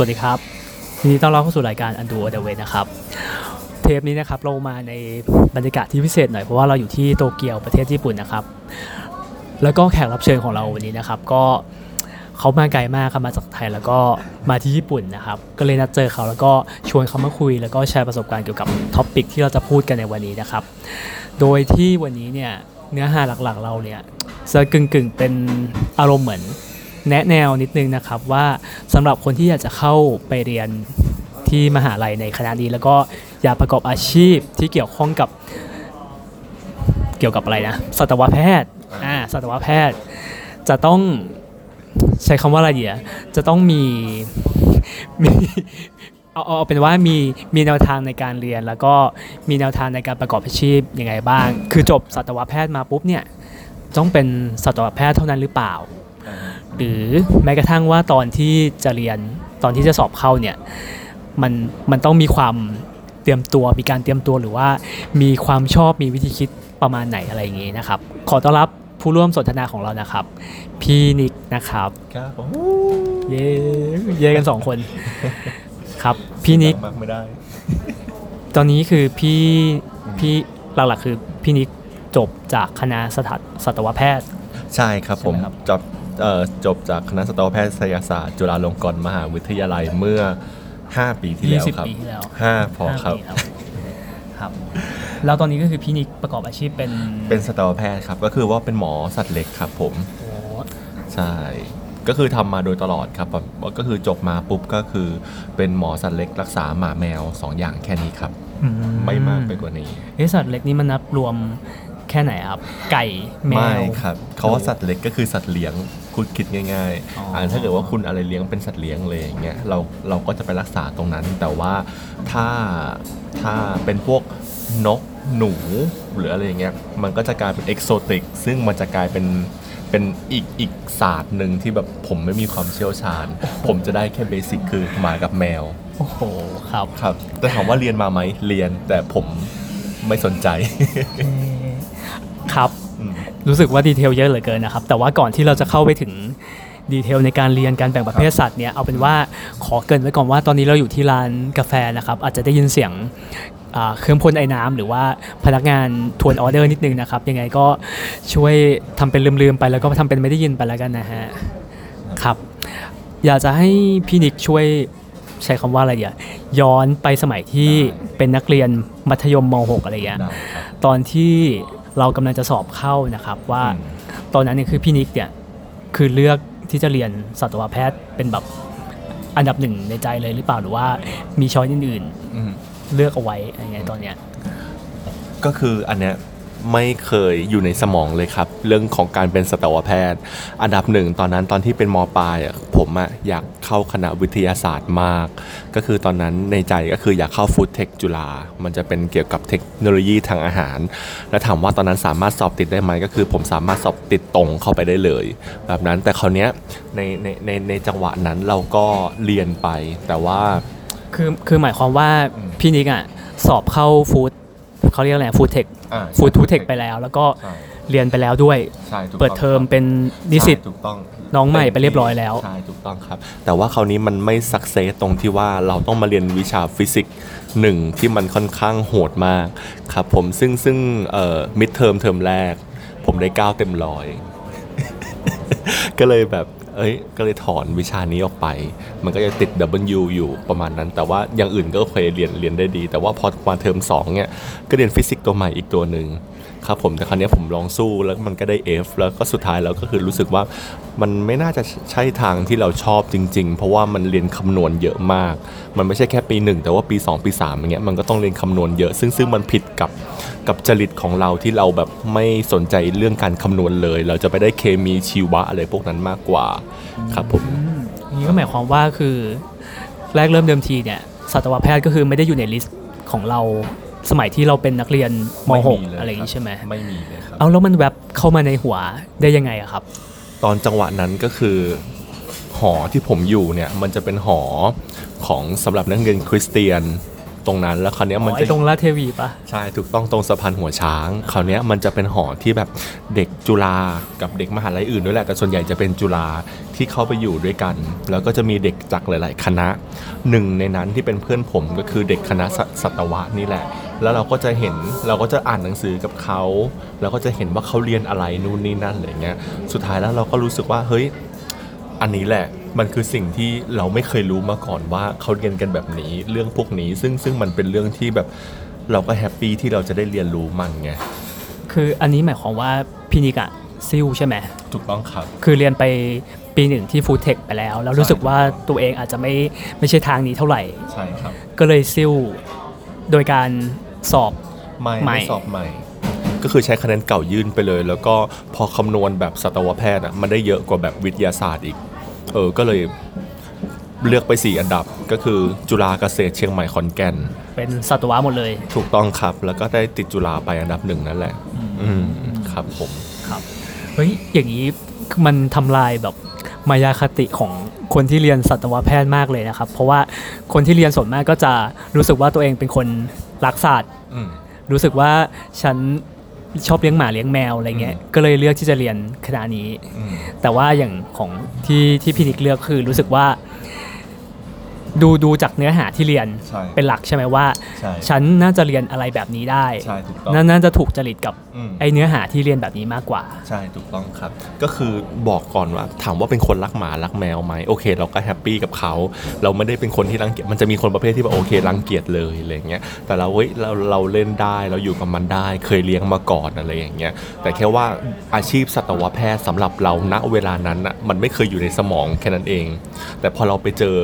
สวัสดีครับยินดีต้อนรับเข้าสู่รายการ Undo the Way นะครับ เทปนี้นะครับเรามาในบรรยากาศที่พิเศษหน่อย เพราะว่าเราอยู่ที่โตเกียวประเทศญี่ปุ่นนะครับ แล้วก็แขกรับเชิญของเราวันนี้นะครับ ก็เขามาไกลมากครับมาจากไทยแล้วก็มาที่ญี่ปุ่นนะครับ ก็เลยนัดเจอเขาแล้วก็ชวนเขามาคุย แล้วก็แชร์ประสบการณ์เกี่ยวกับ topic ที่เราจะพูดกันในวันนี้นะครับ โดยที่วันนี้เนี่ยเนื้อหาหลักๆ เราเนี่ยจะกึ่งๆเป็นอารมณ์เหมือน แนะแนวนิดนึงนะครับว่าสำหรับคนที่อยากจะเข้าไปเรียนที่มหาลัยในคณะนี้แล้วก็อยากประกอบอาชีพที่เกี่ยวข้องกับเกี่ยวกับอะไรนะสัตวแพทย์อ่าสัตวแพทย์ จะต้องใช้คำว่าอะไรเดีอจะต้องมีมีเอาเอาเอาเป็นว่ามีมีแนวทางในการเรียน แล้วก็มีแนวทางในการประกอบอาชีพยังไงบ้าง คือจบสัตวแพทย์มาปุ๊บเนี่ยต้องเป็นสัตวแพทย์เท่านั้นหรือเปล่า หรือแม้กระทั่งว่าตอนที่จะเรียนตอนที่จะสอบเข้าเนี่ยมันมันต้องมีความเตรียมตัวมีการเตรียมตัวหรือว่ามีความชอบมีวิธีคิดประมาณไหนอะไรอย่างงี้นะครับ ขอต้อนรับผู้ร่วมสนทนาของเรานะครับ พี่นิกนะครับครับผมเย้เย้กันสองคน ครับ พี่นิกมักไม่ได้ ตอนนี้คือพี่พี่หลักๆคือพี่นิกจบจากคณะสถาสัตวแพทย์ ใช่ครับผมใช่ไหมครับจบเอ่อ จบจากคณะสัตวแพทยศาสตร์ จุฬาลงกรณ์มหาวิทยาลัยเมื่อ 5 ปีที่แล้วครับ20ปีที่แล้ว5พอครับห้าปีครับแล้วตอนนี้ก็คือพี่นิกประกอบอาชีพเป็นเป็นสัตวแพทย์ครับ ก็คือว่าเป็นหมอสัตว์เล็กครับผมโอ้ใช่ก็คือทำมาโดยตลอดครับแบบก็คือจบมาปุ๊บก็คือเป็นหมอสัตว์เล็กรักษาหมาแมว 2 อย่างแค่นี้ครับอืไม่มากไปกว่านี้เอะสัตว์เล็กนี่มันนับรวมแค่ไหนครับ ไก่แมไม่วครับเขาว่าสัตว์เล็กก็คือสัตว์เลี้ยง คุณคิดง่ายอ๋อๆอ่อ่าถ้าเกิดว่าคุณอะไรเลี้ยงเป็นสัตว์เลี้ยงเลยอย่างเงี้ยเราเราก็จะไปรักษาตรงนั้น แต่ว่าถ้าถ้าเป็นพวกนกหนูหรืออะไรอย่างเงี้ยมันก็จะกลายเป็นเอกโซติกซึ่งมันจะกลายเป็นเป็นอีกอีกศาสตร์หนึ่งที่แบบผมไม่มีความเชี่ยวชาญ ผมจะได้แค่เบสิกคือหมากับแมว โอ้โหครับครับแต่ถามว่าเรียนมาไหมเรียนแต่ผมไม่สนใจครับอืม รู้สึกว่าดีเทลเยอะเหลือเกินนะครับ แต่ว่าก่อนที่เราจะเข้าไปถึงดีเทลในการเรียนการแบ่งประเภทสัตว์เนี่ยเอาเป็นว่าขอเกรินไว้ก่อนว่าตอนนี้เราอยู่ที่ร้านกาแฟนะครับ อาจจะได้ยินเสียงอ่าเครื่องพ่นไอ้น้ำหรือว่าพนักงานทวนออเดอร์นิดนึงนะครับ ยังไงก็ช่วยทำเป็นลืมๆไปแล้วก็ทำเป็นไม่ได้ยินไปแล้วกันนะฮะครับ อยากจะให้พี่นิกช่วยใช้คำว่าอะไรเดียวย้อนไปสมัยที่เป็นนักเรียนมัธยมม .6 อะไรเงี้ยได้ครับตอนที่เรากำลังจะสอบเข้านะครับว่าอืมตอนนั้นเนี่ยคือพี่นิกเนี่ยคือเลือกที่จะเรียนสัตวแพทย์เป็นแบบอันดับหนึ่งในใจเลยหรือเปล่าหรือว่ามีช้อยอื่นอืมๆเลือกเอาไว้อะไรเงี้ยตอนเนี้ยก็คืออันเนี้ย ไม่เคยอยู่ในสมองเลยครับ เรื่องของการเป็นสัตวแพทย์ อันดับหนึ่งตอนนั้นตอนที่เป็นมปลายผมอะอยากเข้าคณะวิทยาศาสตร์มาก ก็คือตอนนั้นในใจก็คืออยากเข้าฟู้ดเทคจุฬามันจะเป็นเกี่ยวกับเทคโนโลยีทางอาหาร แล้วถามว่าตอนนั้นสามารถสอบติดได้ไหมก็คือ ผมสามารถสอบติดตรงเข้าไปได้เลย แบบนั้นแต่คราวเนี้ยในในในในจังหวะนั้นเราก็เรียนไปแต่ว่าคือคือหมายความว่าพี่นิกอะสอบเข้า food เขาเรียกอะไร food tech อ่า food tech ไปแล้ว แล้วก็ใช่เรียนไปแล้วด้วย ใช่ถูกเปิดต้องเทอมเป็นนิสิต ใช่ถูกต้องน้องใหม่ไปเรียบร้อยแล้ว ใช่ถูกต้องครับ แต่ว่าคราวนี้มันไม่ success ตรงที่ว่าเราต้องมาเรียนวิชาฟิสิกส์หนึ่งที่มันค่อนข้างโหดมากครับผมซึ่งซึ่งเอ่อ midterm เทอมแรก ผมได้ 9 เต็มร้อย ก็เลยแบบ เอ้ยก็เลยถอนวิชานี้ออกไป มันก็จะติด W อยู่ประมาณนั้น แต่ว่าอย่างอื่นก็เคยเรียนเรียนได้ดี แต่ว่าพอมาเทอม2เนี่ยก็เรียนฟิสิกส์ตัวใหม่อีกตัวหนึ่งครับผมแต่คราวนี้ผมลองสู้แล้วมันก็ได้ F แล้วก็สุดท้ายแล้วก็คือรู้สึกว่ามันไม่น่าจะใช่ทางที่เราชอบจริง ๆ เพราะว่ามันเรียนคำนวณเยอะมาก มันไม่ใช่แค่ปีหนึ่งแต่ว่าปี 2 ปี3อย่างเงี้ยมันก็ต้องเรียนคำนวณเยอะ ซึ่งซึ่งมันผิดกับกับจริตของเราที่เราแบบไม่สนใจเรื่องการคำนวณเลย เราจะไปได้เคมีชีวะอะไรพวกนั้นมากกว่าครับผมนี่ก็หมายความว่าคือแรกเริ่มเดิมทีเนี่ยสัตวแพทย์ก็คือไม่ได้อยู่ใน list ของเราสมัยที่เราเป็นนักเรียนมไม่มี .6 เลยอะไรอย่างนี้ใช่ไหมไม่มีเลยครับเอาแล้วมันแวบเข้ามาในหัวได้ยังไงอะครับ ตอนจังหวะนั้นก็คือหอที่ผมอยู่เนี่ยมันจะเป็นหอของสำหรับนักเรียนคริสเตียน ตรงนั้น แล้วคราวเนี้ยอ๋มันอจะ ไอ้ตรงลาดเทวีปะ ใช่ถูกต้องตรงสะพานหัวช้างคราวเนี้ยมันจะเป็นหอที่แบบเด็กจุฬากับเด็กมหาลัยอื่นด้วยแหละแต่ส่วนใหญ่จะเป็นจุฬาที่เข้าไปอยู่ด้วยกัน แล้วก็จะมีเด็กจากหลาย ๆ คณะหนึ่งในนั้นที่เป็นเพื่อนผมก็คือเด็กคณะสสัตวะนี่แหละ แล้วเราก็จะเห็นเราก็จะอ่านหนังสือกับเขาเราก็จะเห็นว่าเขาเรียนอะไรนู่นนี่นั่นอะไรเงี้ยสุดท้ายแล้วเราก็รู้สึกว่าเฮ้ย อันนี้แหละ มันคือสิ่งที่เราไม่เคยรู้มาก่อนว่าเขาเรียนกันแบบนี้ เรื่องพวกนี้ซึ่งซึ่งมันเป็นเรื่องที่แบบเราก็แฮปปี้ที่เราจะได้เรียนรู้มันไงคืออันนี้หมายความว่าพี่นิกอะซิลใช่ไหมถูกต้องครับ คือเรียนไปปีหนึ่งที่ฟู d เทคไปแล้ว แล้วรู้สึกว่าตัวเองอาจจะไม่ไม่ใช่ทางนี้เท่าไหร่ใช่ครับ ก็เลยซิลโดยการสอบไม่ใหม่ไม่สอบใหม่ ก็คือใช้คะแนนเก่ายื่นไปเลย แล้วก็พอคำนวณแบบสัตวแพทย์อะมันได้เยอะกว่าแบบวิทยาศาสตร์อีก เออก็เลยเลือกไป 4 อันดับก็คือจุฬาเกษตรเชียงใหม่ขอนแก่น เป็นสัตวะหมดเลย ถูกต้องครับ แล้วก็ได้ติดจุฬาไปอันดับหนึ่งนั่นแหละ อืมครับผมครับเฮ้ยอย่างนี้มันทำลายแบบมายาคติของคนที่เรียนสัตวแพทย์มากเลยนะครับ เพราะว่าคนที่เรียนส่วนมากก็จะรู้สึกว่าตัวเองเป็นคนรักสัตว์อืมรู้สึกว่าฉัน ชอบเลี้ยงหมาเลี้ยงแมวอะไรเงี้ยอืมก็เลยเลือกที่จะเรียนคณะนี้อืมแต่ว่าอย่างของที่ที่พี่นิกเลือกคือรู้สึกว่า ดูดูจากเนื้อหาที่เรียนใช่เป็นหลักใช่ไหมว่า ใช่ฉันน่าจะเรียนอะไรแบบนี้ได้ใช่ถูกต้องน่าน่าจะถูกจริตกับอืม ไอเนื้อหาที่เรียนแบบนี้มากกว่า ใช่ถูกต้องครับ ก็คือบอกก่อนว่าถามว่าเป็นคนรักหมารักแมวไหมโอเค เราก็แฮปปี้กับเขา เราไม่ได้เป็นคนที่รังเกียจมันจะมีคนประเภทที่แบบโอเครังเกียจเลยอะไรเงี้ยแต่เราเว้ยเราเราเล่นได้เราอยู่กับมันได้ เคยเลี้ยงมาก่อนอะไรอย่างเงี้ยแต่แค่ว่าอาชีพสัตวแพทย์สำหรับเราณเวลานั้นอะมันไม่เคยอยู่ในสมองแค่นั้นเอง แต่พอเราไปเจอ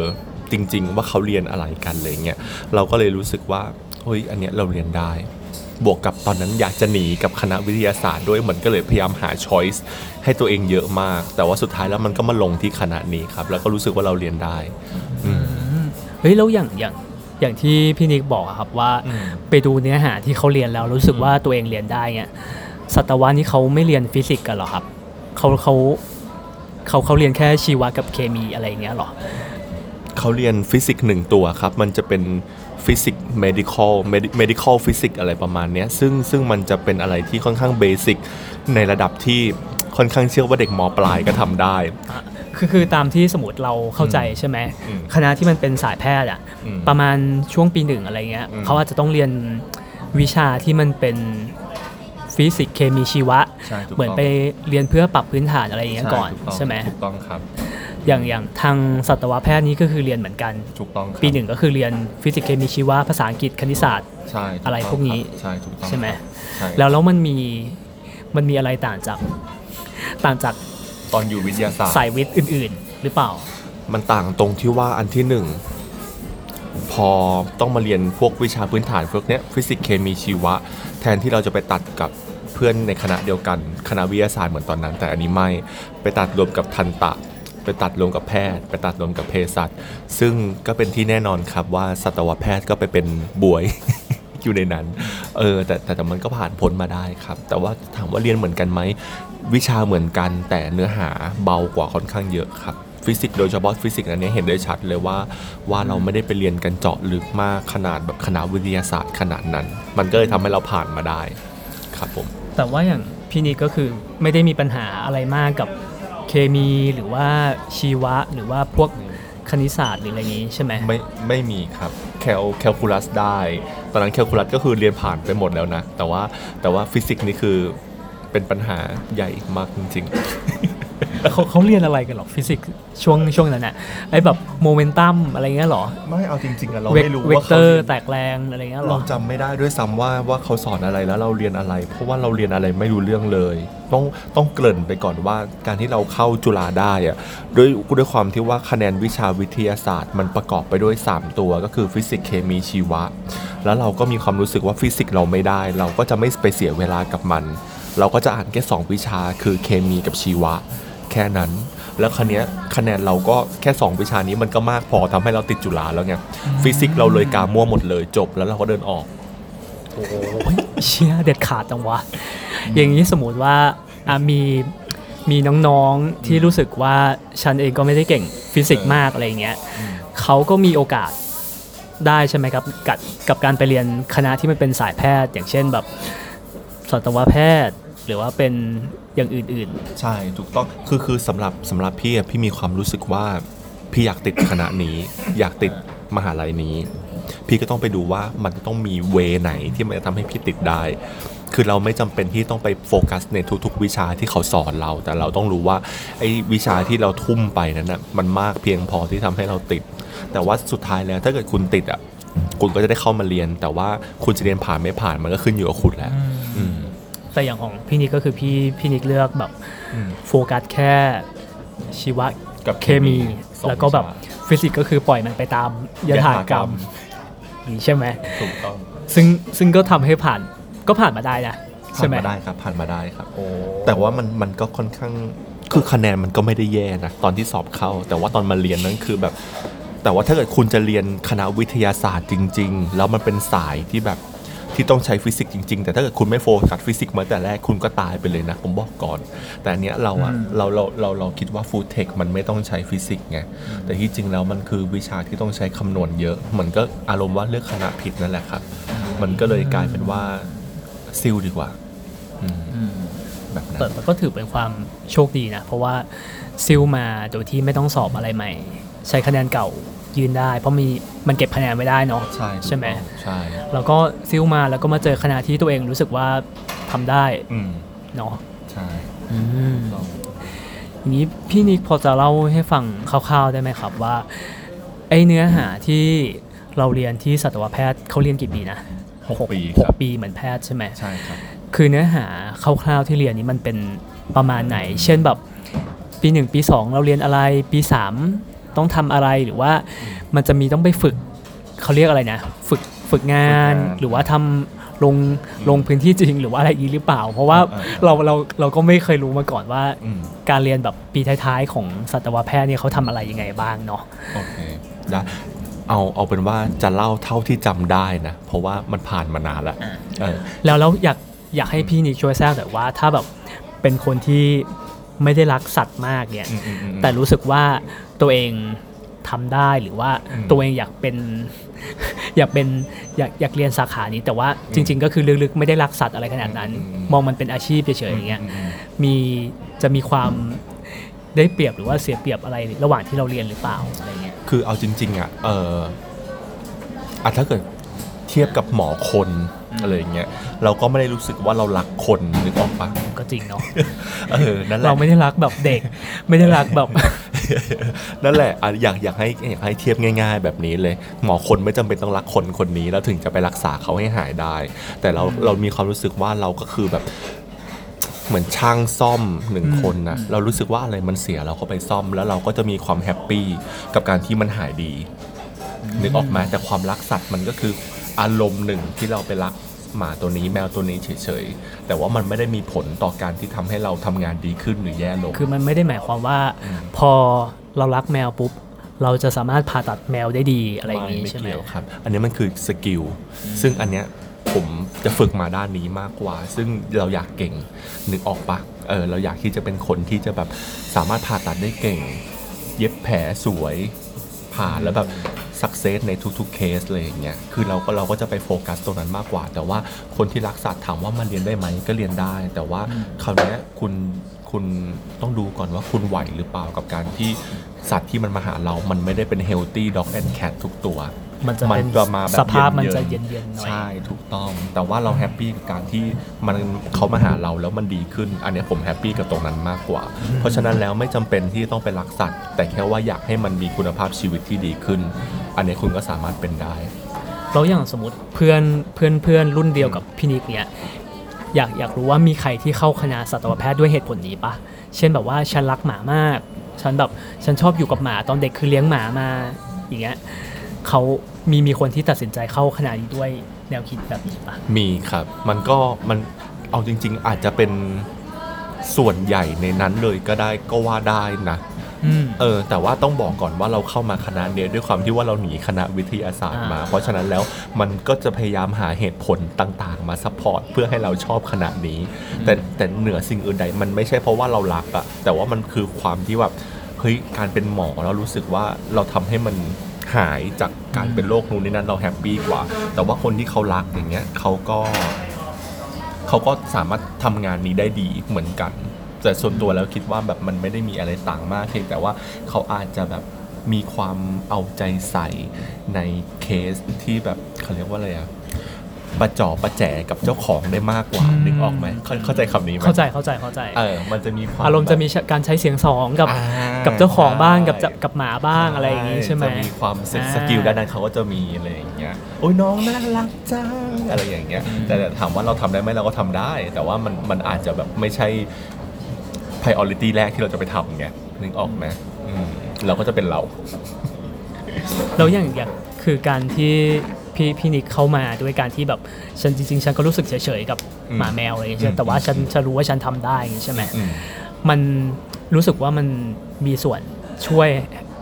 จริง ๆ ว่าเขาเรียนอะไรกันอะไรเงี้ยเราก็เลยรู้สึกว่าเฮ้ยอันเนี้ยเราเรียนได้ บวกกับตอนนั้นอยากจะหนีกับคณะวิทยาศาสตร์ด้วยเหมือนก็เลยพยายามหาช้อยส์ให้ตัวเองเยอะมาก แต่ว่าสุดท้ายแล้วมันก็มาลงที่คณะนี้ครับ แล้วก็รู้สึกว่าเราเรียนได้อืมเฮ้ยแล้วอย่างอย่างอย่างที่พี่นิกบอกอะครับว่าอืมไปดูเนื้อหาที่เขาเรียนแล้วรู้สึกว่าตัวเองเรียนได้เนี่ยสัตวะนี่เขาไม่เรียนฟิสิกส์กันเหรอครับเขาเขาเขาเขาเรียนแค่ชีวะกับเคมีอะไรอย่างเงี้ยเหรอ เขาเรียนฟิสิกส์หนึ่งตัวครับ มันจะเป็นฟิสิกส์ medical medical ฟิสิกส์อะไรประมาณเนี้ยซึ่งซึ่งมันจะเป็นอะไรที่ค่อนข้าง basic ในระดับที่ค่อนข้างเชื่อว่าเด็กมปลายก็ทำได้อะคือคือตามที่สมมติเราเข้าใจใช่ไหมอืมคณะที่มันเป็นสายแพทย์อะอืมประมาณช่วงปีหนึ่งอะไรเงี้ยอืมเขาอาจจะต้องเรียนวิชาที่มันเป็นฟิสิกส์เคมีชีวะใช่ถูกต้องเหมือนไปเรียนเพื่อปรับพื้นฐานอะไรอย่างเงี้ยก่อนถูกต้องใช่ไหมถูกต้องครับ อย่างอย่างทางสัตวแพทย์นี้ก็คือเรียนเหมือนกัน ถูกต้องครับปีหนึ่งก็คือเรียนฟิสิกส์เคมีชีวะภาษาอังกฤษคณิตศาสตร์ ใช่ถูต้งอะไรพวกนี้ครับใช่ถูกต้องใช่ไหมใช่แล้วแล้วมันมีมันมีอะไรต่างจากต่างจากตอนอยู่วิทยาศาสตร์ สายวิทย์อื่น ๆ หรือเปล่า มันต่างตรงที่ว่าอันที่หนึ่งพอต้องมาเรียนพวกวิชาพื้นฐานพวกเนี้ยฟิสิกส์เคมีชีวะ แทนที่เราจะไปตัดกับเพื่อนในคณะเดียวกัน คณะวิทยาศาสตร์เหมือนตอนนั้น แต่อันนี้ไม่ไปตัดรวมกับทันตะ ไปตัดรวมกับแพทย์ ไปตัดรวมกับเภสัชซึ่งก็เป็นที่แน่นอนครับว่าสัตวแพทย์ก็ไปเป็นบวยอยู่ในนั้น เออแต่แต่แต่มันก็ผ่านพ้นมาได้ครับ แต่ว่าถามว่าเรียนเหมือนกันไหม วิชาเหมือนกัน แต่เนื้อหาเบากว่าค่อนข้างเยอะครับ ฟิสิกส์โดยเฉพาะฟิสิกส์อันนี้เห็นได้ชัดเลยว่า ว่าเราไม่ได้ไปเรียนกันเจาะลึกมากขนาดแบบคณะวิทยาศาสตร์ขนาดนั้น มันก็เลยทำให้เราผ่านมาได้ครับผม แต่ว่าอย่างพี่นิกก็คือไม่ได้มีปัญหาอะไรมากกับ เคมีหรือว่าชีวะหรือว่าพวกคณิตศาสตร์หรืออะไรอย่างนี้ใช่ไหม ไม่ไม่มีครับแคลแคลคูลัสได้ ตอนนั้นแคลคูลัสก็คือเรียนผ่านไปหมดแล้วนะ แต่ว่าแต่ว่าฟิสิกส์นี่คือเป็นปัญหาใหญ่มากจริง เขาเขาเรียนอะไรกันหรอฟิสิกส์ช่วงช่วงนั้นอะไอแบบโมเมนตัมอะไรเงี้ยหรอๆไม่เอาจริงๆอะเราเวกไม่รู้เวกว่าเตอเขาร์เรียนแตกแรงอะไรเงี้ยหรเราอจำไม่ได้ด้วยซ้ำว่าว่าเขาสอนอะไรแล้วเราเรียนอะไร เพราะว่าเราเรียนอะไรไม่รู้เรื่องเลย ต้องต้องเกริ่นไปก่อนว่าการที่เราเข้าจุฬาได้อะด้วยด้วยความที่ว่าคะแนนวิชาวิทยาศาสตร์ มันประกอบไปด้วย 3 ตัวก็คือฟิสิกส์เคมีชีวะ แล้วเราก็มีความรู้สึกว่าฟิสิกส์เราไม่ได้ เราก็จะไม่ไปเสียเวลากับมัน เราก็จะอ่านแค่2วิชาคือเคมีกับชีวะ แค่นั้น แล้วคราวเนี้ยคะแนนเราก็แค่ 2 วิชานี้มันก็มากพอทำให้เราติดจุฬาแล้วไงฟิสิกส์เราเลยกามั่วหมดเลยจบแล้วเราก็เดินออกโอ้ยเชี่ยเด็ดขาดจังวะ อย่างนี้สมมติว่าอะมีมีน้องๆที่รู้สึกว่าฉันเองก็ไม่ได้เก่งฟิสิกส์มากอะไรเงี้ยเขาก็มีโอกาสได้ใช่ไหมครับกับกับการไปเรียนคณะที่มันเป็นสายแพทย์ อย่างเช่นแบบสัตวแพทย์ หรือว่าเป็น อย่างอื่นใช่ถูกต้องคือคือสำหรับสำหรับพี่อะพี่มีความรู้สึกว่าพี่อยากติดคณะนี้ อยากติดมหาลัยนี้ พี่ก็ต้องไปดูว่ามันต้องมีเวไหนที่มันจะทำให้พี่ติดได้ คือเราไม่จำเป็นที่ต้องไปโฟกัสในทุกๆ วิชาที่เขาสอนเรา แต่เราต้องรู้ว่าไอ้วิชาที่เราทุ่มไปนั้นนะมันมากเพียงพอที่ทำให้เราติด แต่ว่าสุดท้ายแล้วถ้าเกิดคุณติดอะคุณก็จะได้เข้ามาเรียน แต่ว่าคุณจะเรียนผ่านไม่ผ่านมันก็ขึ้นอยู่กับคุณแล้วอืมๆ แต่อย่างของพี่นิกก็คือพี่พี่นิกเลือกแบบอืมโฟกัสแค่ชีวะกับเคมีสองแล้วก็แบบวิชฟิสิกส์ก็คือปล่อยมันไปตามยถากรรมนี่ใช่ไหมถูกต้องซึ่งซึ่งก็ทำให้ผ่านก็ผ่านมาได้นะใช่ไหม ผ่าใช่นมาได้ครับ ผ่านมาได้ครับโอ้แต่ว่ามันมันก็ค่อนข้างคือคะแนนมันก็ไม่ได้แย่นะตอนที่สอบเข้า แต่ว่าตอนมาเรียนนั้นคือแบบ แต่ว่าถ้าเกิดคุณจะเรียนคณะวิทยาศาสตร์จริง ๆ แล้วมันเป็นสายที่แบบ ที่ต้องใช้ฟิสิกส์จริง ๆ แต่ถ้าเกิดคุณไม่โฟกัสฟิสิกส์มาแต่แรกคุณก็ตายไปเลยนะ ผมบอกก่อน แต่อันเนี้ยเราอะเราเราเราเราคิดว่าฟู้ดเทคมันไม่ต้องใช้ฟิสิกส์ไงแต่ที่จริงแล้วมันคือวิชาที่ต้องใช้คำนวณเยอะเหมือนก็อารมณ์ว่าเลือกคณะผิดนั่นแหละครับ มันก็เลยกลายเป็นว่าซิลดีกว่าอืมแบบนั้น แต่มันก็ถือเป็นความโชคดีนะ เพราะว่าซิลมาโดยที่ไม่ต้องสอบอะไรใหม่ ใช้คะแนนเก่า ยืนได้ เพราะมีมันเก็บคะแนนไม่ได้เนาะใช่ใช่ไหมใช่แล้วก็ซิลมาแล้วก็มาเจอคณะที่ตัวเองรู้สึกว่าทำได้อืมเนาะใช่อืมอย่างนี้พี่นิกพอจะเล่าให้ฟังคร่าวๆได้ไหมครับว่าไอเนื้อหาที่เราเรียนที่สัตวแพทย์เขาเรียนกี่ปีนะหกปีหคกรับปีเหมือนแพทย์ใช่ไหมใช่ครับคือเนื้อหาคร่าวๆที่เรียนนี้มันเป็นประมาณไหน เช่นแบบปีหนึ่งปีสองเราเรียนอะไรปีสาม ต้องทำอะไรหรือว่ามันจะมีต้องไปฝึกเขาเรียกอะไรนะ ฝึกฝึกงานฝึกงานหรือว่าทำลงลงพื้นที่จริงหรือว่าอะไรอีกหรือเปล่า เพราะว่าอ่าเราเราเราก็ไม่เคยรู้มาก่อนว่าอืมการเรียนแบบปีท้ายๆ ของสัตวแพทย์เนี่ยเขาทำอะไรยังไงบ้างเนาะโอเคได้เอาเอาเป็นว่าจะเล่าเท่าที่จำได้นะ เพราะว่ามันผ่านมานานแล้วเออแล้วแล้วอยากอยากให้พี่นิกช่วยแทรกแต่อยว่าถ้าแบบเป็นคนที่ ไม่ได้รักสัตว์มากเนี่ยอืมอืมอืมแต่รู้สึกว่าตัวเองทำได้หรือว่าอืมตัวเองอยากเป็น อยากเป็นอยากอยากเรียนสาขานี้ แต่ว่าจริง ๆ ก็คือลึกๆไม่ได้รักสัตว์อะไรขนาดนั้น มองมันเป็นอาชีพเฉยๆอย่างเงี้ยอืมอืมมีจะมีความได้เปรียบหรือว่าเสียเปรียบอะไรระหว่างที่เราเรียนหรือเปล่าอะไรเงี้ยคือเอาจริง ๆอะเอออะถ้าเกิดเทียบกับหมอคน อะไรอย่างเงี้ยเราก็ไม่ได้รู้สึกว่าเรารักคนนึกออกปะก็จริงเนาะเออนั่นแหละเราไม่ได้รักแบบเด็ก ไม่ได้รักแบบนั่นแหละอะอยากอยากให้อยากให้เทียบง่าย ๆ แบบนี้เลย หมอคนไม่จำเป็นต้องรักคนคนนี้แล้วถึงจะไปรักษาเขาให้หายได้ แต่เราเรามีความรู้สึกว่าเราก็คือแบบเหมือนช่างซ่อมหนึ่งคนนะเรารู้สึกว่าอะไรมันเสียเราก็ไปซ่อม แล้วเราก็จะมีความแฮปปี้กับการที่มันหายดีนึกออกมาแต่ความรักสัตว์มันก็คือ อารมณ์หนึ่งที่เราไปรักหมาตัวนี้แมวตัวนี้เฉยๆ แต่ว่ามันไม่ได้มีผลต่อการที่ทำให้เราทำงานดีขึ้นหรือแย่ลง คือมันไม่ได้หมายความว่า พอเรารักแมวปุ๊บ เราจะสามารถผ่าตัดแมวได้ดีอะไรอย่างนี้ไม่ใช่ไหมเกี่ยวครับ อันนี้มันคือสกิลซึ่งอันเนี้ยผมจะฝึกมาด้านนี้มากกว่า ซึ่งเราอยากเก่งนึกออกปะเออเราอยากที่จะเป็นคนที่จะแบบสามารถผ่าตัดได้เก่ง เย็บแผลสวย ผ่าแล้วแบบsuccess ในทุกๆเคสเลยอย่างเงี้ย คือเราก็เราก็จะไปโฟกัสตรงนั้นมากกว่า แต่ว่าคนที่รักสัตว์ถามว่ามันเรียนได้ไหมก็เรียนได้ แต่ว่าคราวเนี้ยคุณคุณต้องดูก่อนว่าคุณไหวหรือเปล่ากับการที่สัตว์ที่มันมาหาเรา มันไม่ได้เป็น healthy dog and cat ทุกตัว มันจะเป็นจะมาแบบสภาพมันๆจะเยินๆหน่อยใช่ถูกต้อง แต่ว่าเรา happy กับการที่มันเขามาหาเราแล้วมันดีขึ้น อันเนี้ยผม happy กับตรงนั้นมากกว่า เพราะฉะนั้นแล้วไม่จำเป็นที่ต้องไปรักสัตว์ แต่แค่ว่าอยากให้มันมีคุณภาพชีวิตที่ดีขึ้น อันเนี้ยคุณก็สามารถเป็นได้แล้วอย่างสมมติเพื่อนเพื่อนเพื่อนรุ่นเดียวกับพี่นิกเนี่ยอยากอยากรู้ว่ามีใครที่เข้าคณะสัตวแพทย์ด้วยเหตุผลนี้ปะเช่นแบบว่าฉันรักหมามาก ฉันแบบฉันชอบอยู่กับหมาตอนเด็กคือเลี้ยงหมามาอย่างเงี้ยเขา มีมีคนที่ตัดสินใจเข้าคณะนี้ด้วยแนวคิดแบบนี้ปะมีครับ มันก็มันเอาจริง ๆ อาจจะเป็นส่วนใหญ่ในนั้นเลยก็ได้ก็ว่าได้นะอืมเออแต่ว่าต้องบอกก่อนว่าเราเข้ามาคณะเนี้ยด้วยความที่ว่าเราหนีคณะวิทยาศาสตร์มาอ่าเพราะฉะนั้นแล้วมันก็จะพยายามหาเหตุผลต่างๆ มา support เพื่อให้เราชอบคณะนี้ แต่แต่เหนือสิ่งอื่นใดมันไม่ใช่เพราะว่าเรารักอะแต่ว่ามันคือความที่แบบเฮ้ยการเป็นหมอเรารู้สึกว่าเราทำให้มัน หายจากการเป็นโรคนู้นนี่นั่นเรา happy กว่า แต่ว่าคนที่เขารักอย่างเงี้ยเขาก็เขาก็สามารถทำงานนี้ได้ดีเหมือนกัน แต่ส่วนตัวแล้วคิดว่าแบบมันไม่ได้มีอะไรต่างมากเพียงแต่ว่าเขาอาจจะแบบมีความเอาใจใส่ในเคสที่แบบเขาเรียกว่าอะไรอะ ประจบประแจงกับเจ้าของได้มากกว่าอืมนึกออกไหมเข้าเข้าใจคำนี้ไหมเข้าใจเข้าใจเข้าใจเออมันจะมีความอารมณ์จะแบบมีการใช้เสียงสองกับอ่ากับเจ้าของบ้างกับใช่จะกับหมาบ้างอะไรอย่างงี้ใช่ไหมจะมีความสอ่า skill ด้านนั้นเขาก็จะมีอะไรอย่างเงี้ยโอ้ยน้องน่ารักจังอะไรอย่างเงี้ยแต่ถามว่าเราทำได้ไหมเราก็ทำได้ แต่ว่ามันมันอาจจะแบบไม่ใช่ priority แรกที่เราจะไปทำไงนึกออกไหมอืมเราก็จะเป็นเราแล้วอย่างอย่างคือการที่ พี่พี่นิกเข้ามาด้วยการที่แบบฉันจริงๆ ฉันก็รู้สึกเฉยๆกับอืมหมาแมวอะไรอย่างเงี้ยอืมแต่ว่าฉันฉันรู้ว่าฉันทำได้อย่างงี้ใช่ไหมอืมมันรู้สึกว่ามันมีส่วนช่วย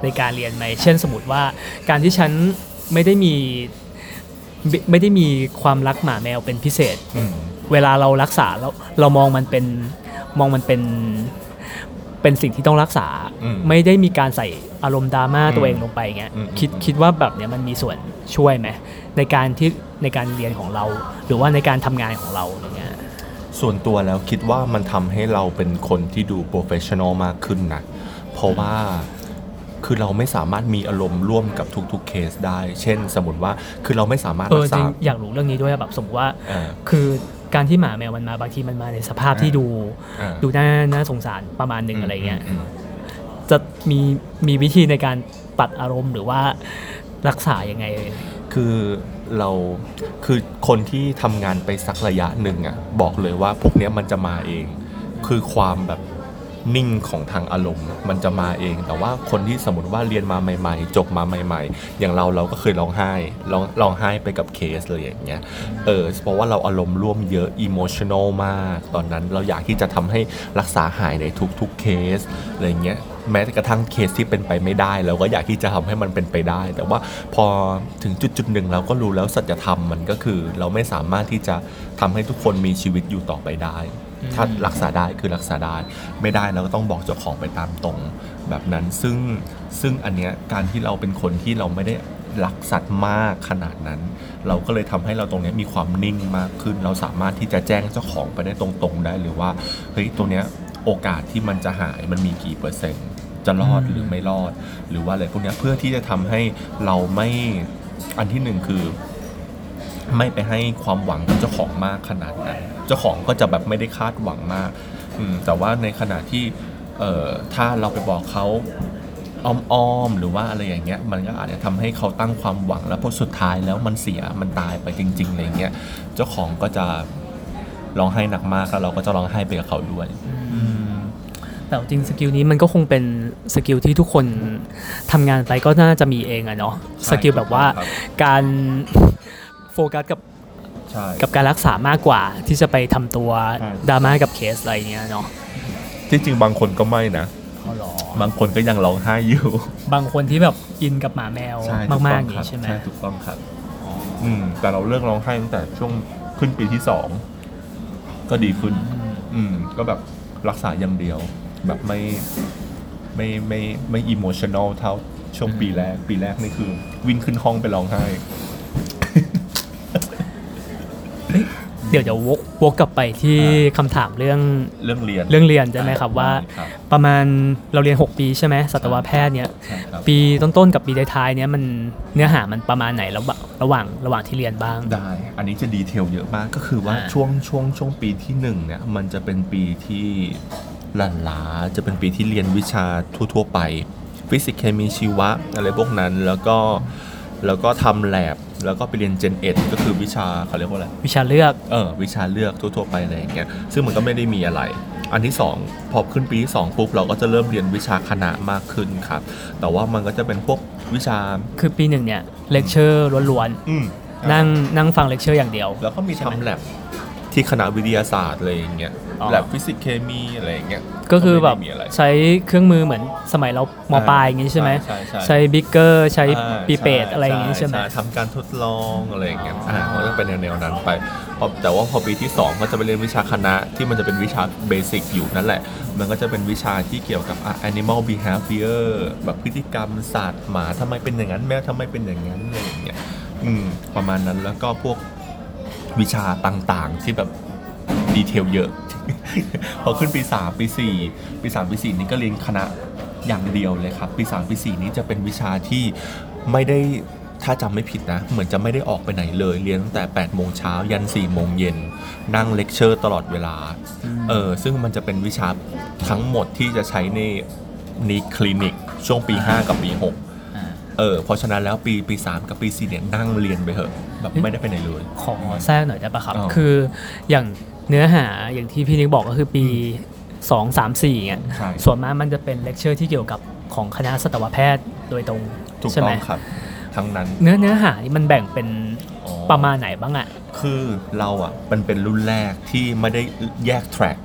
ในการเรียนไหมเช่นสมมติว่าการที่ฉันไม่ได้มีไม่ไม่ได้มีความรักหมาแมวเป็นพิเศษอืมเวลาเรารักษาเราเรามองมันเป็นมองมันเป็นเป็นสิ่งที่ต้องรักษาอืมไม่ได้มีการใส่อารมณ์ดราม่าอืมตัวเองลงไปเงี้ยอืมคิดอืมคิดว่าแบบเนี้ยมันมีส่วนช่วยไหม ในการที่ในการเรียนของเรา หรือว่าในการทำงานของเราอะไรเงี้ยส่วนตัวแล้วคิดว่ามันทำให้เราเป็นคนที่ดู professional มากขึ้นนะเพราะว่าคือเราไม่สามารถมีอารมณ์ร่วมกับทุกๆเคสได้ เช่น สมมติว่าคือเราไม่สามารถเอรัอกจษาริงอยากรู้เรื่องนี้ด้วยแบบสมมติว่าอ่าคือการที่หมาแมวมันมาบางทีมันมาในสภาพที่ดูอ่าดูน่าน่าสงสารประมาณหนึ่งอะไรเงี้ยมมจะมีมีวิธีในการัดอารมณ์หรือว่ารักษายังไงคือเราคือคนที่ทำงานไปสักระยะหนึ่งอะบอกเลยว่าพวกเนี้ยมันจะมาเอง คือความแบบนิ่งของทางอารมณ์ มันจะมาเอง แต่ว่าคนที่สมมติว่าเรียนมาใหม่ๆ จบมาใหม่ ๆ อย่างเราเราก็เคยร้องไห้ร้องร้องไห้ไปกับเคสเลยอย่างเงี้ยเออเพราะว่าเราอารมณ์ร่วมเยอะ emotional มาก ตอนนั้นเราอยากที่จะทำให้รักษาหายในทุกๆเคสอะไรเงี้ย แม้กระทั่งเคสที่เป็นไปไม่ได้เราก็อยากที่จะทำให้มันเป็นไปได้ แต่ว่าพอถึงจุดจุดๆหนึ่งเราก็รู้แล้วสัจธรรมมันก็คือ เราไม่สามารถที่จะทำให้ทุกคนมีชีวิตอยู่ต่อไปได้ ถ้ารักษาได้คือรักษาได้ ไม่ได้เราก็ต้องบอกเจ้าของไปตามตรง แบบนั้นซึ่งซึ่งอันเนี้ยการที่เราเป็นคนที่เราไม่ได้รักสัตว์มากขนาดนั้น เราก็เลยทำให้เราตรงเนี้ยมีความนิ่งมากขึ้น เราสามารถที่จะแจ้งเจ้าของไปได้ตรงๆได้ หรือว่าเฮ้ยตัวเนี้ย โอกาสที่มันจะหายมันมีกี่เปอร์เซ็นต์ จะรอดหรือไม่รอด หรือว่าอะไรพวกเนี้ยเพื่อที่จะทำให้เราไม่อันที่หนึ่งคือ ไม่ไปให้ความหวังกับเจ้าของมากขนาดนั้นเจ้าของก็จะแบบไม่ได้คาดหวังมากอืมแต่ว่าในขณะที่เอ่อถ้าเราไปบอกเขาอ้อมๆหรือว่าอะไรอย่างเงี้ยมันก็อาจจะทำให้เขาตั้งความหวังแล้วพอสุดท้ายแล้วมันเสียมันตายไปจริงๆอะไรเงี้ยเจ้าของก็จะ ร้องไห้หนักมากแล้วเราก็จะร้องไห้ไปกับเขาด้วย แต่จริง skill นี้มันก็คงเป็น skill ที่ทุกคนทำงานไปก็น่าจะมีเองอะเนาะใช่ skill แบบว่าครับ การโฟกัสกับใช่ กับการรักษามากกว่า ที่จะไปทำตัวใช่ ดราม่ากับเคสอะไรเงี้ยเนาะที่จริงบางคนก็ไม่นะ บางคนก็ยังร้องไห้อยู่บางคนที่แบบอินกับหมาแมวใช่มากๆถูอย่างต้นี้ใช่ไหม ใช่ถูกต้องครับ อืมแต่เราเลิกร้องไห้ตั้งแต่ช่วงขึ้นปีที่สอง ก็ดีขึ้น อืมก็แบบรักษาอย่างเดียว แบบไม่ไม่ไม่ไม่ emotional เท่าช่วงปีแรก ปีแรกนี่คือ วิ่งขึ้นห้องไปร้องไห้ เดี๋ยวจะวกวกกลับไปที่คำถามเรื่องเรื่องเรียนเรื่องเรียนใช่ไหมครับว่าครับประมาณเราเรียน 6 ปีใช่ไหมสัตวแพทย์เนี่ยใช่ครับปีต้นๆกับปีท้ายๆเนี่ยมันเนื้อหามันประมาณไหนระหว่างระหว่างระหว่างที่เรียนบ้างได้ อันนี้จะดีเทลเยอะมากก็คือว่าอ่าช่วงช่วงช่วงปีที่หนึ่งเนี่ยมันจะเป็นปีที่หลั่นหลาจะเป็นปีที่เรียนวิชาทั่วๆไป ฟิสิกส์เคมีชีวะอะไรพวกนั้นแล้วก็แล้วก็ทำแลบ แล้วก็ไปเรียน Gen Ed ก็คือวิชาเขาเรียกว่าอะไรวิชาเลือกเออวิชาเลือกทั่วๆไปอะไรอย่างเงี้ยซึ่งมันก็ไม่ได้มีอะไร อันที่สองพอขึ้นปีที่สองปุ๊บเราก็จะเริ่มเรียนวิชาคณะมากขึ้นครับ แต่ว่ามันก็จะเป็นพวกวิชาคือปีหนึ่งเนี่ยเลคเชอร์ล้วนอืมๆนั่งนั่งฟังเลคเชอร์อย่างเดียว แล้วก็มีใช่ไหมทำแลบที่คณะวิทยาศาสตร์อะไรอย่างเงี้ย อ๋อ แลบฟิสิกส์เคมีอะไรอย่างเงี้ยก็คือแบบไม่ได้มีอะไร ใช้เครื่องมือเหมือนสมัยเราม.ปลายอย่างงี้ใช่ไหมใช่ใช่ใช้ beaker ใช้อ่า pipette อะไรอย่างงี้ใช่ไหม ทำการทดลองอะไรอย่างเงี้ยอ๋ออ่อ่ามันก็เป็นแนวๆนั้นไปพอแต่ว่าพอปีที่ 2 ก็จะไปเรียนวิชาคณะที่มันจะเป็นวิชา basic อยู่นั่นแหละ มันก็จะเป็นวิชาที่เกี่ยวกับอะ animal behavior แบบพฤติกรรมสัตว์หมาทำไมเป็นอย่างนั้นแมวทำไมเป็นอย่างนั้นอะไรอย่างเงี้ยอืมประมาณนั้นแล้วก็พวกวิชาต่างๆ ที่แบบ detail เยอะ พอขึ้นปี 3 ปี 4 ปี 3 ปี 4 นี้ก็เรียนคณะอย่างเดียวเลยครับ ปี 3 ปี 4 นี้จะเป็นวิชาที่ไม่ได้ถ้าจำไม่ผิดนะ เหมือนจะไม่ได้ออกไปไหนเลย เรียนตั้งแต่ 8 โมงเช้ายัน 4 โมงเย็น นั่งเลคเชอร์ตลอดเวลา เออ ซึ่งมันจะเป็นวิชาทั้งหมดที่จะใช้ในในคลินิก ช่วงปี 5 กับปี6อ่าเออ เพราะฉะนั้นแล้วปีปี 3 กับปี 4 เนี่ยนั่งเรียนไปเถอะ แบบไม่ได้ไปไหนเลย ขอแทรกหน่อยได้ปะครับอ๋อคืออย่าง เนื้อหาอย่างที่พี่นิกบอกก็คือปี 2 3 4เนี่ยใช่ ส่วนมากมันจะเป็นเลคเชอร์ที่เกี่ยวกับของคณะสัตวแพทย์โดยตรงถูกต้องใช่ไหมครับ ทั้งนั้นเนื้อเนื้อหานี่มันแบ่งเป็นอ๋อประมาณไหนบ้างอะ คือเราอะมันเป็นรุ่นแรกที่ไม่ได้แยก track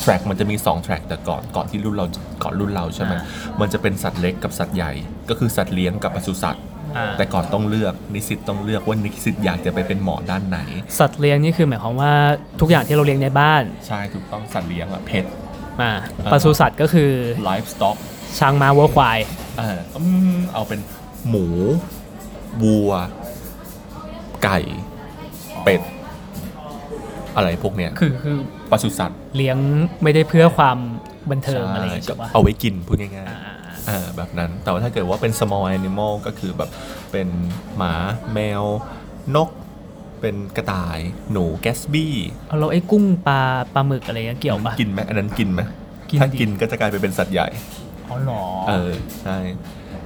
แทร็กมันจะมี2แทร็กแต่ก่อนก่อนที่รุ่นเราก่อนรุ่นเราใช่ไหมมันจะเป็นสัตว์เล็กกับสัตว์ใหญ่ ก็คือสัตว์เลี้ยงกับปศุสัตว์อ่า แต่ก่อนต้องเลือกนิสิตต้องเลือกว่านิสิตอยากจะไปเป็นหมอด้านไหน สัตว์เลี้ยงนี่คือหมายความว่าทุกอย่างที่เราเลี้ยงในบ้าน ใช่ถูกต้องสัตว์เลี้ยงอะเพชอ่าอ่าปศุสัตว์ก็คือไลฟ์สต็อกช้างม้าวัวควายอ่าอืมเอาเป็นหมูวัว ไก่ เป็ด อะไรพวกเนี้ยคือคือปศุสัตว์เลี้ยงไม่ได้เพื่อความบันเทิงอะไรอย่างเงี้ยก็ใช่ปะเอาไว้กินพูดง่ายอ่าอ่าอ่าๆ อ่าแบบนั้น แต่ว่าถ้าเกิดว่าเป็น small animal ก็คือแบบเป็นหมาแมวนก เป็นกระต่าย หนูแกสบี้เอาเราไอ้กุ้งปลาปลาหมึกอะไรเงี้ยเกี่ยวปะกินไหมอันนั้นกินไหมกินถ้าดิกินก็จะกลายไปเป็นสัตว์ใหญ่ อ๋อเหรอ เออใช่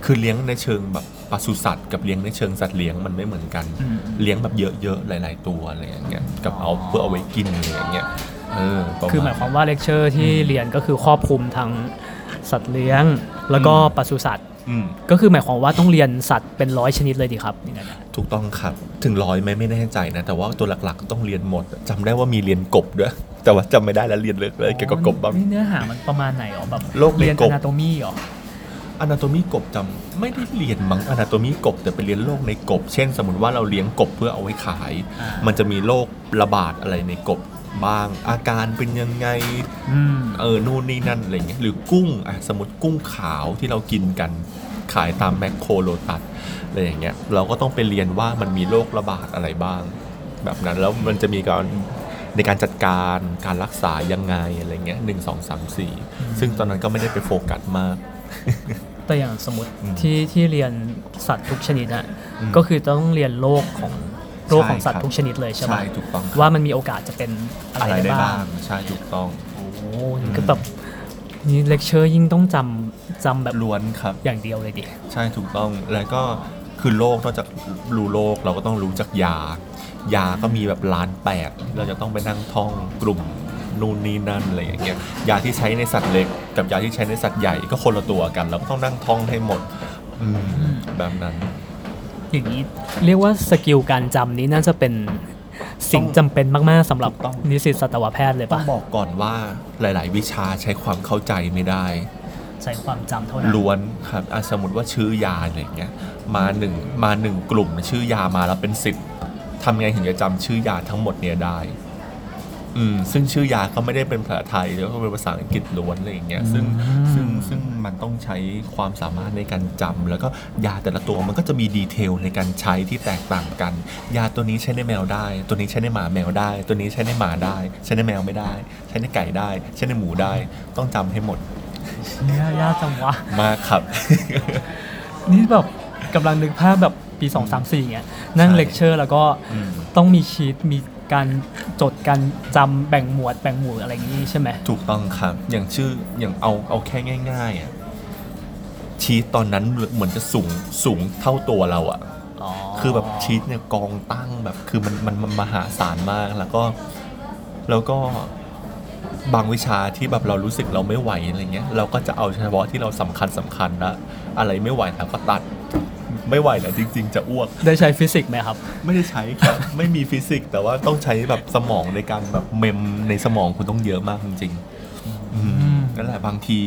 คือเลี้ยงในเชิงแบบปศุสัตว์กับเลี้ยงในเชิงสัตว์เลี้ยงมันไม่เหมือนกันมเลี้ยงแบบเยอะๆหลาย ๆ ตัวอะไรอย่างเงี้ยกับเอาเพื่อเอาไว้กินอะไรอย่างเงี้ยเออประณคือหมายความว่าเลคเชอร์ที่เรียนก็คือครอบคลุมทั้งสัตว์เลี้ยง แล้วก็อืมปศุสัตว์อืมก็คือหมายความว่าต้องเรียนสัตว์เป็นร้อยชนิดเลยดีครับอย่างนั้นอะถูกต้องครับ ถึงร้อยไหมไม่แน่ใจนะ แต่ว่าตัวหลักๆ ต้องเรียนหมดจำได้ว่ามีเรียนกบด้วย แต่ว่าจำไม่ได้แล้วเรียนเลยเลยเกี่ยวกับกบบ้างนี่เนื้อหามันประมาณไหนอ๋อแบบโรคในเรียนกบ anatomy เหรออนาโตมีกบจำไม่ได้เรียนมั้งอนาโตมีกบแต่ไปเรียนโรคในกบ เช่น สมมติว่าเราเลี้ยงกบเพื่อเอาไว้ขายอ่ามัมันจะมีโรคระบาดอะไรในกบ บ้าง อาการเป็นยังไงอืมเออนู่นนี่นั่นอะไรเงี้ยหรือกุ้งอะสมมติกุ้งขาวที่เรากินกันขายตามแมคโครโลตัสอะไรอย่างเงี้ยเราก็ต้องไปเรียนว่ามันมีโรคระบาดอะไรบ้าง แบบนั้นแล้วมันจะมีการในการจัดการการรักษายังไงอะไรเงี้ยหนึ่งสองสามสี่ซึ่งตอนนั้นก็ไม่ได้ไปโฟกัสมาก แต่อย่างสมมติอืมที่ที่เรียนสัตว์ทุกชนิดอะอืมก็คือต้องเรียนโรคของ โรคของใช่สัตครัว์บทุกชนิดเลยใช่ไหมใช่ถูกต้องครับว่ามันมีโอกาสจะเป็นอะอะไรไรได้ได้บ้าบ้างงใช่ถูกต้องโอ้โหนี่ก็แบบนี่เลคเชอร์ยิ่งต้องจำจำแบบล้วนครับ อย่างเดียวเลยดิใช่ถูกต้องแล้วก็คือโรคนอกจากรู้โรคเราก็ต้องรู้จักยา ยาก็มีแบบล้านแปดเราจะต้องไปนั่งท่องกลุ่มนู่นนี่นั่นอะไรอย่างเงี้ยยาที่ใช้ในสัตว์เล็ก กับยาที่ใช้ในสัตว์ใหญ่ก็คนละตัวกัน เราก็ต้องนั่งท่องให้หมดอืมแบบนั้น อย่างนี้เรียกว่าสกิลการจำนี้น่าจะเป็นสิ่งจำเป็นมากๆสำหรับถูกต้อง นิสิตสัตวแพทย์เลยต้อปะงบอกก่อนว่าหลาย ๆ วิชาใช้ความเข้าใจไม่ได้ ใช้ความจำเท่านั้นล้วนครับอะสมมติว่าชื่อยาอะไรอย่างเงี้ยมาหนึ่งมาหนึ่งกลุ่มชื่อยามาแล้วเป็นสิบทำไงถึงจะจำชื่อยาทั้งหมดเนี่ยได้ อืมซึ่งชื่อยาก็ไม่ได้เป็นภาษาไทยแล้วก็เป็นภาษาอังกฤษล้วนอะไรอย่างเงี้ยซึ่งซึ่งซึ่งมันต้องใช้ความสามารถในการจำแล้วก็ยาแต่ละตัวมันก็จะมีดีเทลในการใช้ที่แตกต่างกัน ยาตัวนี้ใช้ในแมวได้ ตัวนี้ใช้ในหมาแมวได้ ตัวนี้ใช้ในหมาได้ ใช้ในแมวไม่ได้ ใช้ในไก่ได้ ใช้ในหมูได้ ต้องจำให้หมดเนี่ยยากจังวะมากครับ นี่แบบกำลังนึกภาพแบบปี2 3 4เงี้ยนั่งใช่เลคเชอร์แล้วก็อืมต้องมีชีตมี การจดการจำแบ่งหมวดแบ่งหมู่อะไรอย่างนี้ใช่ไหมถูกต้องครับ อย่างชื่ออย่างเอาเอาแค่ง่ายๆอะชีตตอนนั้นเหมือนจะสูงสูงเท่าตัวเราอะคือแบบชีตเนี่ยกองตั้งแบบคือมันมันมันมหาศาลมากแล้วก็แล้วก็บางวิชาที่แบบเรารู้สึกเราไม่ไหวอะไรเงี้ย เราก็จะเอาเฉพาะที่เราสำคัญสำคัญนะอะไรไม่ไหวแล้วก็ตัด ไม่ไหวแล้วจริง ๆ จะอ้วก ได้ใช้ฟิสิกส์ไหมครับ ไม่ได้ใช้ครับ ไม่มีฟิสิกส์แต่ว่าต้องใช้แบบสมองในการแบบ mem ในสมองคุณต้องเยอะมากจริงๆอืมนั่นแหละบางที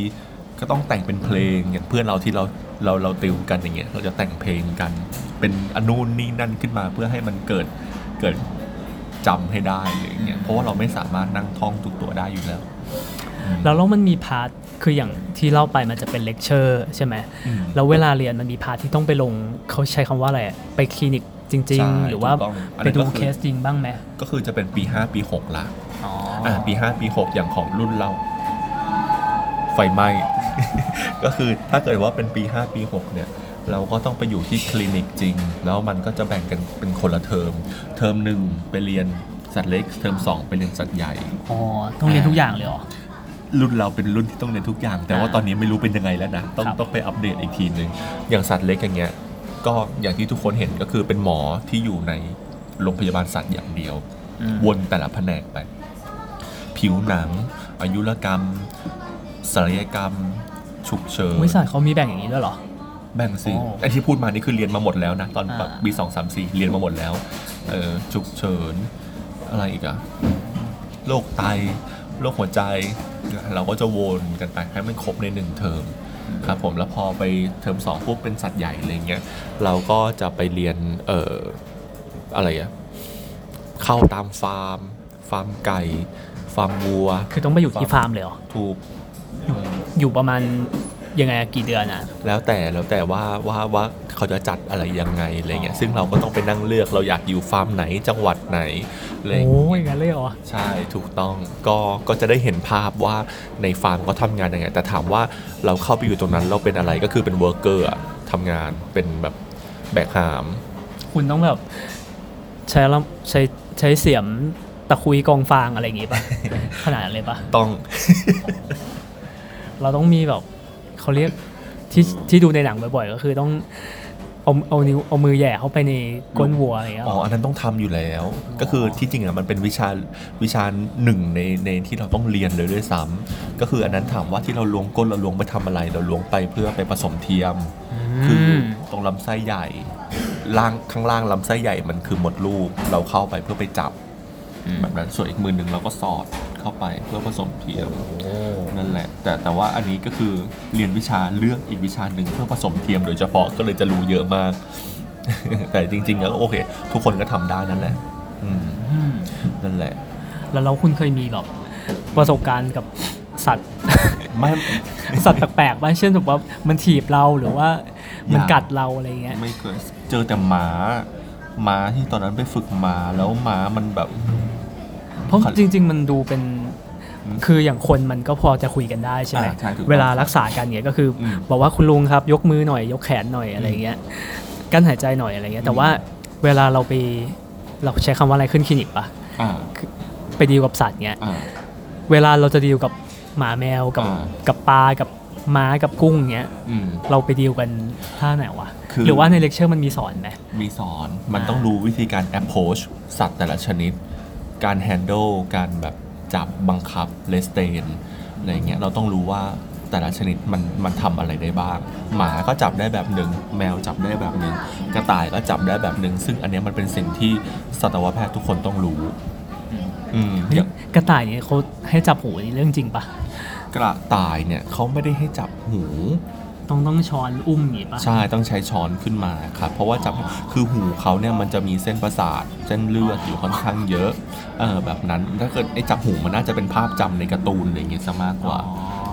ก็ต้องแต่งเป็นเพลงอย่างเพื่อนเราที่เราเราเราติวกันอย่างเงี้ยเราจะแต่งเพลงกัน เป็นนู่นนี่นั่นขึ้นมาเพื่อให้มันเกิดเกิดจำให้ได้อะไรอย่างเงี้ยเพราะว่าเราไม่สามารถนั่งท่องทุกตัวได้อยู่แล้ว แล้วแล้วมันมี part คืออย่างที่เล่าไปมันจะเป็นเลคเชอร์ใช่ไหมอืมแล้วเวลาเรียนมันมี part ที่ต้องไปลงเขาใช้คำว่าอะไรอะไปคลินิกจริงใช่ๆหรือว่าถูกต้องอันไปนั้นดูก็คือเคสจริงบ้างไหมก็คือจะเป็นปี 5 ปี 6ละอ๋ออ่าปี 5 ปี 6 อย่างของรุ่นเราไฟไหม้ ก็คือถ้าเกิดว่าเป็นปี 5 ปี 6 เนี่ย เราก็ต้องไปอยู่ที่คลินิกจริง แล้วมันก็จะแบ่งกันเป็นคนละเทอม เทอมหนึ่งไปเรียนสัตว์เล็ก เทอม 2 ไปเรียนสัตว์ใหญ่ อ๋อ ต้องเรียนทุกอย่างเลยเหรอ รุ่นเราเป็นรุ่นที่ต้องเรียนทุกอย่าง แต่ว่าอ่าตอนนี้ไม่รู้เป็นยังไงแล้วนะ ต้องครับต้องไปอัปเดตอีกทีหนึ่งอย่างสัตว์เล็กอย่างเงี้ยก็อย่างที่ทุกคนเห็นก็คือเป็นหมอที่อยู่ในโรงพยาบาลสัตว์อย่างเดียวอืมวนแต่ละแผนกไป ผิวหนัง อายุรกรรมศัลยกรรม ฉุกเฉินบริษัทเขามีแบ่งอย่างนี้ด้วยเหรอ แบ่งสิโอ้ไอที่พูดมานี่คือเรียนมาหมดแล้วนะ ตอนแบบอ่าปีสองสามสี่เรียนมาหมดแล้วเออฉุกเฉินอะไรอีกอะโรคไต โรคหัวใจ เราก็จะวนกันไปให้มันครบในหนึ่งเทอมครับผมแล้วพอไปเทอมสองปุ๊บเป็นสัตว์ใหญ่อะไรเงี้ยเราก็จะไปเรียนเอ่ออะไรอะเข้าตามฟาร์ม ฟาร์มไก่ ฟาร์มวัว คือต้องไปอยู่ที่ฟาร์มเลยเหรอถูกอยู่ประมาณ ยังไงอะกี่เดือนอะ แล้วแต่แล้วแต่ว่าว่าว่าเขาจะจัดอะไรยังไงอะไรเงี้ยซึ่งเราก็ต้องไปนั่งเลือกเราอยากอยู่ฟาร์มไหนจังหวัดไหนอะไรอย่างโอ้เงี้ยยงั้นเลยเหรอใช่ถูกต้องก็ก็จะได้เห็นภาพว่าในฟาร์มเขาทำงานยังไง แต่ถามว่าเราเข้าไปอยู่ตรงนั้นเราเป็นอะไรก็คือเป็น worker อะทำงานเป็นแบบแบกหาม คุณต้องแบบใช้ลำใช้ใช้เสียมตะคุยกองฟางอะไรอย่างงี้ป่ะ ขนาดนั้นเลยป่ะ ต้อง เราต้องมีแบบ เขาเรียกที่ที่ดูในหนังบ่อยๆ ก็คือต้องเอาเอานิ้วเอามือแหย่เข้าไปในก้นวัวอะไรอย่างเงี้ยอ๋ออันนั้นต้องทำอยู่แล้ว ก็คือที่จริงอะมันเป็นวิชาวิชาหนึ่งในในที่เราต้องเรียนเลยด้วยซ้ำก็คืออันนั้นถามว่าที่เราล้วงก้นเราล้วงไปทำอะไร เราล้วงไปเพื่อไปผสมเทียม คืออตรงลำไส้ใหญ่ล่างข้างล่างลำไส้ใหญ่มันคือมดลูกเราเข้าไปเพื่อไปจับ แบบนั้นส่วนอีกมือหนึ่งเราก็สอดเข้าไปเพื่อผสมเทียมนั่นแหละ แต่แต่ว่าอันนี้ก็คือเรียนวิชาเลือกอีกวิชาหนึ่งเพื่อผสมเทียมโดยเฉพาะก็เลยจะรู้เยอะมาก แต่จริงๆแล้วโอเค ทุกคนก็ทำได้นั่นแหละอืมอืมนั่นแหละ แล้วเราคุณเคยมีแบบประสบการณ์กับสัตว์ไม่สัตว์แปลกๆบ้างเช่นแบบว่ามันถีบเราหรือว่ามันอย่ากัดเราอะไรเงี้ยไม่เคยเจอแต่หมาหมาที่ตอนนั้นไปฝึกมาแล้วหมามันแบบเพ ราะขอจริง ๆ มันดูเป็นอืมคืออย่างคนมันก็พอจะคุยกันได้ใช่ไหมอ่าใช่ถูกต้องเวลารักษากันเนี่ยก็คืออมบอกว่าคุณลุงครับยกมือหน่อย ยกแขนหน่อยอะไรเงี้ยกั้นหายใจหน่อยอะไรเงี้ยแต่ว่าเวลาเราไปเราใช้คำว่าอะไรขึ้นคลินิกปะอ่าไปดีลกับสัตว์เงี้ยอ่าเวลาเราจะดีลกับหมาแมวกับอ่ากับปลากับม้ากับกุ้งเงี้ยอืมเราไปดีลกันท่าไหนวะคือหรือว่าในเลคเชอร์มันมีสอนไหมมีสอนมันอ่าต้องรู้วิธีการ approach สัตว์แต่ละชนิด การ handle การแบบจับบังคับ restrain อะไรเงี้ยเราต้องรู้ว่าแต่ละชนิดมันมันทำอะไรได้บ้าง หมาก็จับได้แบบหนึ่งแมวจับได้แบบหนึ่งกระต่ายก็จับได้แบบหนึ่งซึ่งอันเนี้ยมันเป็นสิ่งที่สัตวแพทย์ทุกคนต้องรู้อืมเฮ้ยอย่างกระต่ายเนี่ยเขาให้จับหูนี่เรื่องจริงปะกระต่ายเนี่ยเขาไม่ได้ให้จับหู ต้องต้องช้อนอุ้มอย่างงี้ปะใช่ต้องใช้ช้อนขึ้นมาครับเพราะว่าจับคือหูเขาเนี่ยมันจะมีเส้นประสาทเส้นเลือดอยู่ค่อนข้างเยอะเออแบบนั้นถ้าเกิดไอ้จับหูมันน่าจะเป็นภาพจำในการ์ตูนอะไรอย่างเงี้ยซะมากกว่า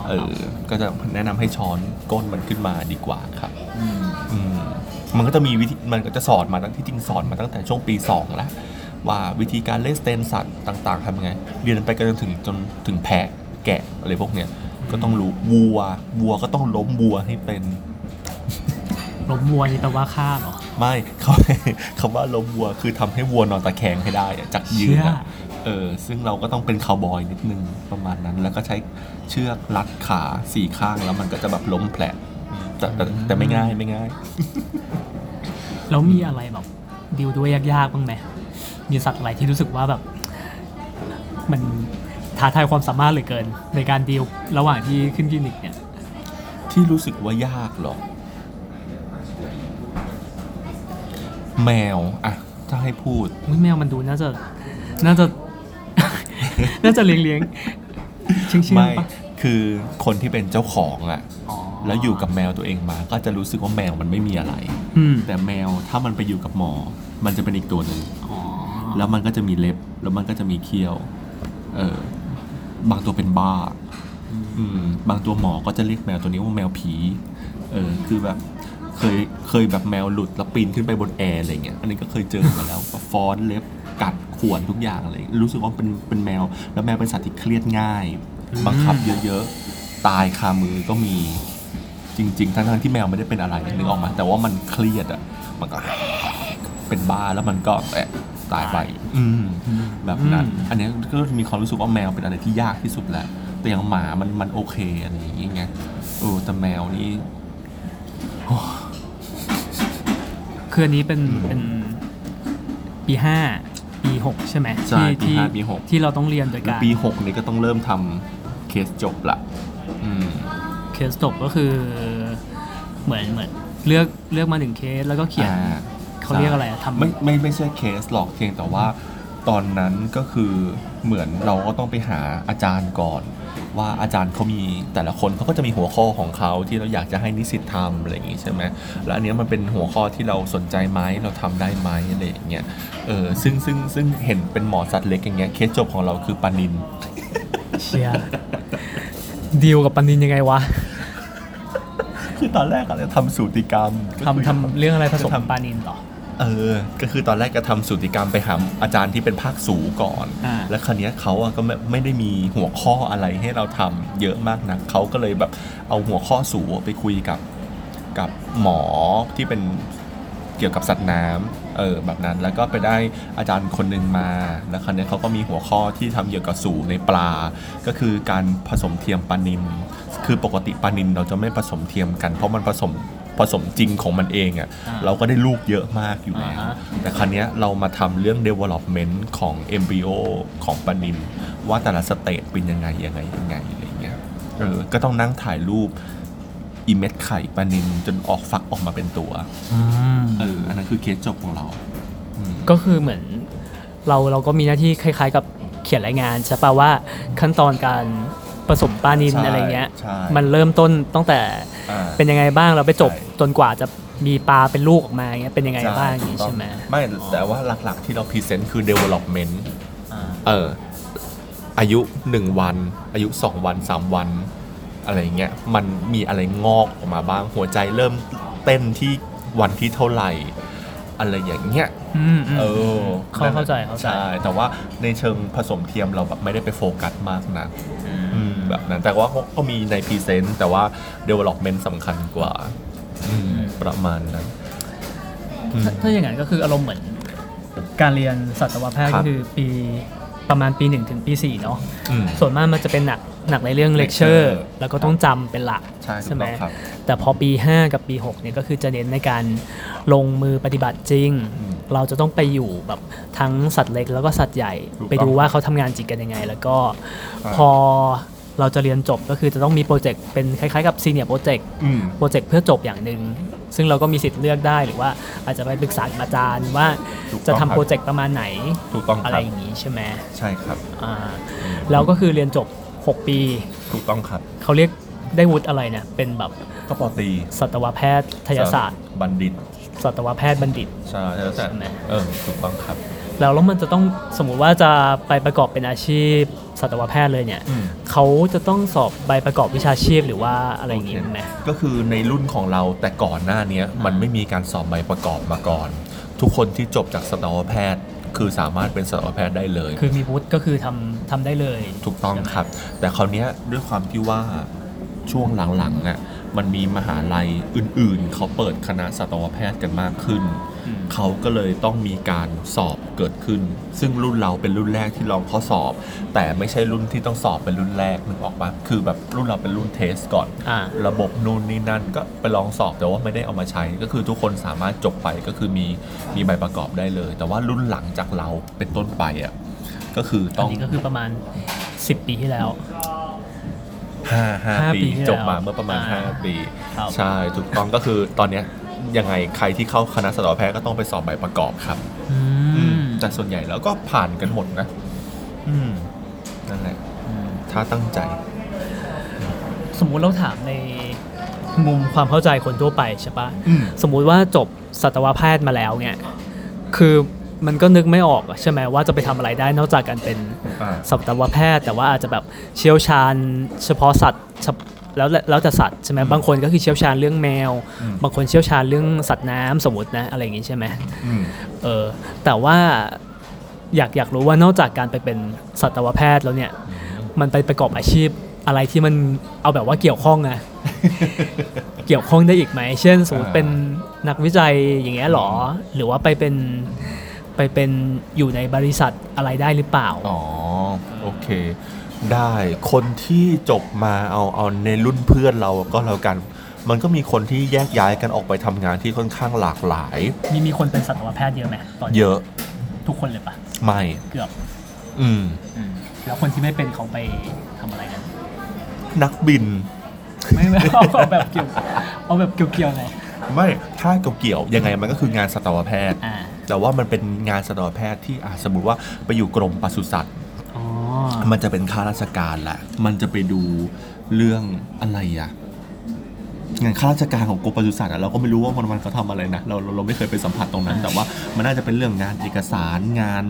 เออก็จะแนะนำให้ช้อนก้นมันขึ้นมาดีกว่าครับมอืมมันก็จะมีวิธีมันก็จะสอนมาตั้งที่จริงสอนมาตั้งแต่ช่วงปีสองแล้วว่าวิธีการเล่นสเตนสัตว์ต่างๆทำยังไง เรียนไปกันจนถึงจนถึงแพะแกะอะไรพวกเนี้ย ก็ต้องรู้วัว วัวก็ต้องล้มวัวให้เป็นล้มวัวนี่แปลว่าฆ่าเหรอ ไม่เขาคำว่าล้มวัวคือทำให้วัวนอนตะแคงให้ได้อะจากยืนเชื่ออะเออซึ่งเราก็ต้องเป็นคาวบอยนิดนึงประมาณนั้น แล้วก็ใช้เชือกรัดขาสี่ข้างแล้วมันก็จะแบบล้มแผลแต่แต่แต่ไม่ง่ายไม่ง่าย แล้วมีอะไรแบบดีลด้วยยากๆบ้างไหมมีสัตว์อะไรที่รู้สึกว่าแบบ มัน ท้าทายความสามารถเหลือเกิน ในการดีลระหว่างที่ขึ้นคลินิกเนี่ย ที่รู้สึกว่ายากเหรอ แมวอะถ้าให้พูดอุ๊ยแมวมันดูน่าจะ น่าจะ น่าจะเลี้ยงเลี้ยงๆเชื่องเชื่องไม่ปะคือคนที่เป็นเจ้าของอะอ๋อแล้วอยู่กับแมวตัวเองมา ก็จะรู้สึกว่าแมวมันไม่มีอะไร อืมแต่แมวถ้ามันไปอยู่กับหมอ มันจะเป็นอีกตัวหนึ่ง อ๋อแล้วมันก็จะมีเล็บ แล้วมันก็จะมีเขี้ยว เออ บางตัวเป็นบ้าอืมบางตัวหมอก็จะเรียกแมวตัวนี้ว่าแมวผี เออ คือแบบเคยเคยแบบแมวหลุดแล้วปีนขึ้นไปบนแอร์อะไรเงี้ย อันนี้ก็เคยเจอมาแล้วแบบฟ้อนเล็บกัดข่วนทุกอย่างอะไรรู้สึกว่าเป็นเป็นแมว แล้วแมวเป็นสัตว์ที่เครียดง่าย บังคับเยอะๆ ตายคามือก็มีจริง ๆ ทั้งๆที่แมวไม่ได้เป็นอะไรนึกออกมา แต่ว่ามันเครียดอะ มันก็เป็นบ้าแล้วมันก็แอะ ตายไปอืมแบบนั้น อันเนี้ยก็มีความรู้สึกว่าแมวเป็นอะไรที่ยากที่สุดแหละแต่อย่างหมามันมันโอเคอะไรอย่างเงี้ยเออแต่แมวนี่คืออันนี้เป็นเป็นปีห้าปีหกใช่ไหมใช่ที่ปีห้าที่ปีหกที่เราต้องเรียนโดยแล้วการปีหกนี้ก็ต้องเริ่มทำเคสจบละอืมเคสจบก็คือเหมือนเหมือนเลือกเลือกมาหนึ่งเคสแล้วก็เขียนอ่า เขาเรียกอะไรอะทำไม่ไม่ไม่ใช่เคสหรอกเพียงแต่ว่าตอนนั้นก็คือเหมือนเราก็ต้องไปหาอาจารย์ก่อน ว่าอาจารย์เขามีแต่ละคนเขาก็จะมีหัวข้อของเขาที่เราอยากจะให้นิสิตทำอะไรอย่างงี้ใช่ไหมแล้วอันเนี้ยมันเป็นหัวข้อที่เราสนใจไหมเราทำได้ไหมอะไรอย่างเงี้ยเออซึ่งซึ่งซึ่งเห็นเป็นหมอสัตว์เล็กอย่างเงี้ยเคสจบของเราคือปานินเชียร์ดีลกับปันนินยังไงวะคือตอนแรกอะเราทำสูติกรรมก็คือทำทำเรื่องอะไรผสมจะทำปานินต่อ เออ ก็คือตอนแรกก็ทำสูติกรรมไปหาอาจารย์ที่เป็นภาคสูก่อนอ่าแล้วคราวเนี้ยเขาอะก็ไม่ไม่ได้มีหัวข้ออะไรให้เราทำเยอะมากนะเขาก็เลยแบบเอาหัวข้อสูไปคุยกับกับหมอที่เป็นเกี่ยวกับสัตว์น้ำ เออแบบนั้นแล้วก็ไปได้อาจารย์คนหนึ่งมาแล้วคราวเนี้ยเขาก็มีหัวข้อที่ทำเกี่ยวกับสูในปลา ก็คือการผสมเทียมปลานินคือปกติปลานินเราจะไม่ผสมเทียมกัน เพราะมันผสมผสมจริงของมันเองอะอ่าเราก็ได้ลูกเยอะมากอยู่แล้วอ่าฮะแต่ครั้นี้ยเรามาทำเรื่อง development ของ embryo ของปลานิน ว่าแต่ละสเตจเป็นยังไงยังไงยังไงอะไรเงี้ยเออก็ต้องนั่งถ่ายรูป อีเม็ดไข่ปลานินจนออกฟักออกมาเป็นตัวเอออันนั้นคือเคสจบของเราอืมก็คือเหมือนเราเราก็มีหน้าที่คล้าย ๆ กับเขียนรายงานใช่ปะว่าขั้นตอนการผสมปลานินใช่อะไรเงี้ยใช่มันเริ่มต้นตั้งแต่อ่าเป็นยังไงบ้างเราไปจบใช่จนกว่าจะมีปลาเป็นลูกออกมาเงี้ยเป็นยังไงบ้างอย่างงี้ถูกต้องใช่ไหมไม่แต่ว่าหลักๆที่เราพรีเซนต์คือ development อ่าเอออายุ 1 วัน อายุ 2 วัน 3 วัน อะไรเงี้ยมันมีอะไรงอกออกมาบ้างหัวใจเริ่มเต้นที่วันที่เท่าไหร่ อะไรอย่างเงี้ยอืมอืมเออเข้าเข้าใจเข้าใจใช่แต่ว่าในเชิงผสมเทียมเราแบบไม่ได้ไปโฟกัสมากนะอืมแบบนั้นแต่ว่าก็มีใน present แต่ว่า development สำคัญกว่าอืมประมาณนั้นถ้าถ้าอย่างนั้นก็คืออารมณ์เหมือนการเรียนสัตวแพทย์ก็คือครับปีประมาณปีหนึ่งถึงปีสี่เนาะอืมส่วนมากมันจะเป็นหนัก หนักในเรื่องเลคเชอ lecture ร์แล้วก็ต้องจำเป็นหลักใช่ไหมถูกต้องครับ แต่พอปี 5 กับปี6เนี่ยก็คือจะเน้นในการลงมือปฏิบัติจริงอืมเราจะต้องไปอยู่แบบทั้งสัตว์เล็กแล้วก็สัตว์ใหญ่ ถูกต้องไปดูว่าเขาทำงานจริงกันยังไง แล้วก็ครับพอเราจะเรียนจบก็คือจะต้องมี project เป็นคล้ายๆกับ senior project อืม project เพื่อจบอย่างหนึ่งซึ่งเราก็มีสิทธิ์เลือกได้หรือว่าอาจจะไปปรึกษากับอาจารย์ว่าถูกต้องครับจะทำบ โปรเจกต์ประมาณไหนอะไรอย่างนี้ถูกต้องครับใช่ไหมใช่ครับ อ่าแล้วก็คือเรียนจบ 6 ปีถูกต้องครับ เขาเรียกได้วุฒิอะไรเนี่ย เป็นแบบก็ปอตรีสัตวแพทยศาสตร์ บัณฑิต สัตวแพทย์บัณฑิต ใช่แล้วแต่ใช่ไหมเออถูกต้องครับ แล้วแล้วมันจะต้องสมมุติว่าจะไปประกอบเป็นอาชีพสัตวแพทย์เลยเนี่ยอืม เขาจะต้องสอบใบประกอบวิชาชีพหรือว่าอะไรอย่างงี้ไหม ก็คือในรุ่นของเราแต่ก่อนหน้าเนี้ยมันไม่มีการสอบใบประกอบมาก่อน ทุกคนที่จบจากสัตวแพทย์ คือสามารถเป็นสัตวแพทย์ได้เลย คือมีวุฒิก็คือทำทำได้เลย ถูกต้องครับ แต่คราวเนี้ยด้วยความที่ว่าช่วงหลังๆอะมันมีมหาลัยอื่นๆ เขาเปิดคณะสัตวแพทย์กันมากขึ้นอืม เขาก็เลยต้องมีการสอบเกิดขึ้น ซึ่งรุ่นเราเป็นรุ่นแรกที่ลองข้อสอบ แต่ไม่ใช่รุ่นที่ต้องสอบเป็นรุ่นแรกนึกออกปะคือแบบรุ่นเราเป็นรุ่นเทสก่อนอ่าระบบนู่นนี่นั่นก็ไปลองสอบแต่ว่าไม่ได้เอามาใช้ ก็คือทุกคนสามารถจบไปก็คือมีมีใบประกอบได้เลย แต่ว่ารุ่นหลังจากเราเป็นต้นไปอะก็คืออัต้นองนี้ก็คือประมาณ 10 ปีที่แล้วห้าห้าห้าปีปีที่แล้วจบมาเมื่อประมาณอ่า5ปีครับใช่ถูกต้องก็คือตอนเนี้ย ยังไงใครที่เข้าคณะสัตวแพทย์ก็ต้องไปสอบใบประกอบครับอืมแต่ส่วนใหญ่แล้วก็ผ่านกันหมดนะอืมนั่นแหละอืมถ้าตั้งใจ สมมุติเราถามในมุมความเข้าใจคนทั่วไปใช่ปะอืมสมมุติว่าจบสัตวแพทย์มาแล้วเนี่ยคือมันก็นึกไม่ออกอะใช่ไหมว่าจะไปทำอะไรได้นอกจากการเป็นอ่าสัตวแพทย์ แต่ว่าอาจจะแบบเชี่ยวชาญ เฉพาะสัตว์เฉพ แล้วแล้วแต่สัตว์ใช่ไหมอืมบางคนก็คือเชี่ยวชาญเรื่องแมวอืมบางคนเชี่ยวชาญเรื่องสัตว์น้ำสมมตินะอะไรอย่างงี้ใช่ไหมอืมเออแต่ว่าอยากอยากรู้ว่านอกจากการไปเป็นสัตวแพทย์แล้วเนี่ยมันไปประกอบอาชีพอะไรที่มันเอาแบบว่าเกี่ยวข้องอะเกี่ยวข้องได้อีกไหม เช่นสมมติอ่าเป็นนักวิจัยอย่างเงี้ยหรอ หรือว่าไปเป็นไปเป็นอยู่ในบริษัทอะไรได้หรือเปล่า อ๋อ โอเค ได้คนที่จบมาเอาเอาในรุ่นเพื่อนเราก็แล้วกัน มันก็มีคนที่แยกย้ายกันออกไปทำงานที่ค่อนข้างหลากหลาย มีมีคนเป็นสัตวแพทย์เยอะไหมตอนนี้เยอะทุกคนเลยปะไม่ เกือบอืม อืมแล้วคนที่ไม่เป็นเขาไปทำอะไรกัน นักบิน ไม่ไม่เอาเอาแบบเกี่ยวเอาแบบเกี่ยวๆไงไม่ถ้าเกี่ยวๆยังไงมันก็คืองานสัตวแพทย์ อ่า แต่ว่ามันเป็นงานสัตวแพทย์ที่อาสมมติว่าไปอยู่กรมปศุสัตว์อ๋อ มันจะเป็นข้าราชการแหละ มันจะไปดูเรื่องอะไรอะงานข้าราชการของกรมปศุสัตว์อะเราก็ไม่รู้ว่าวันวันเขาทำอะไรนะเราเราเราไม่เคยไปสัมผัสตรงนั้น แต่ว่ามันน่าจะเป็นเรื่องงานเอกสารงาน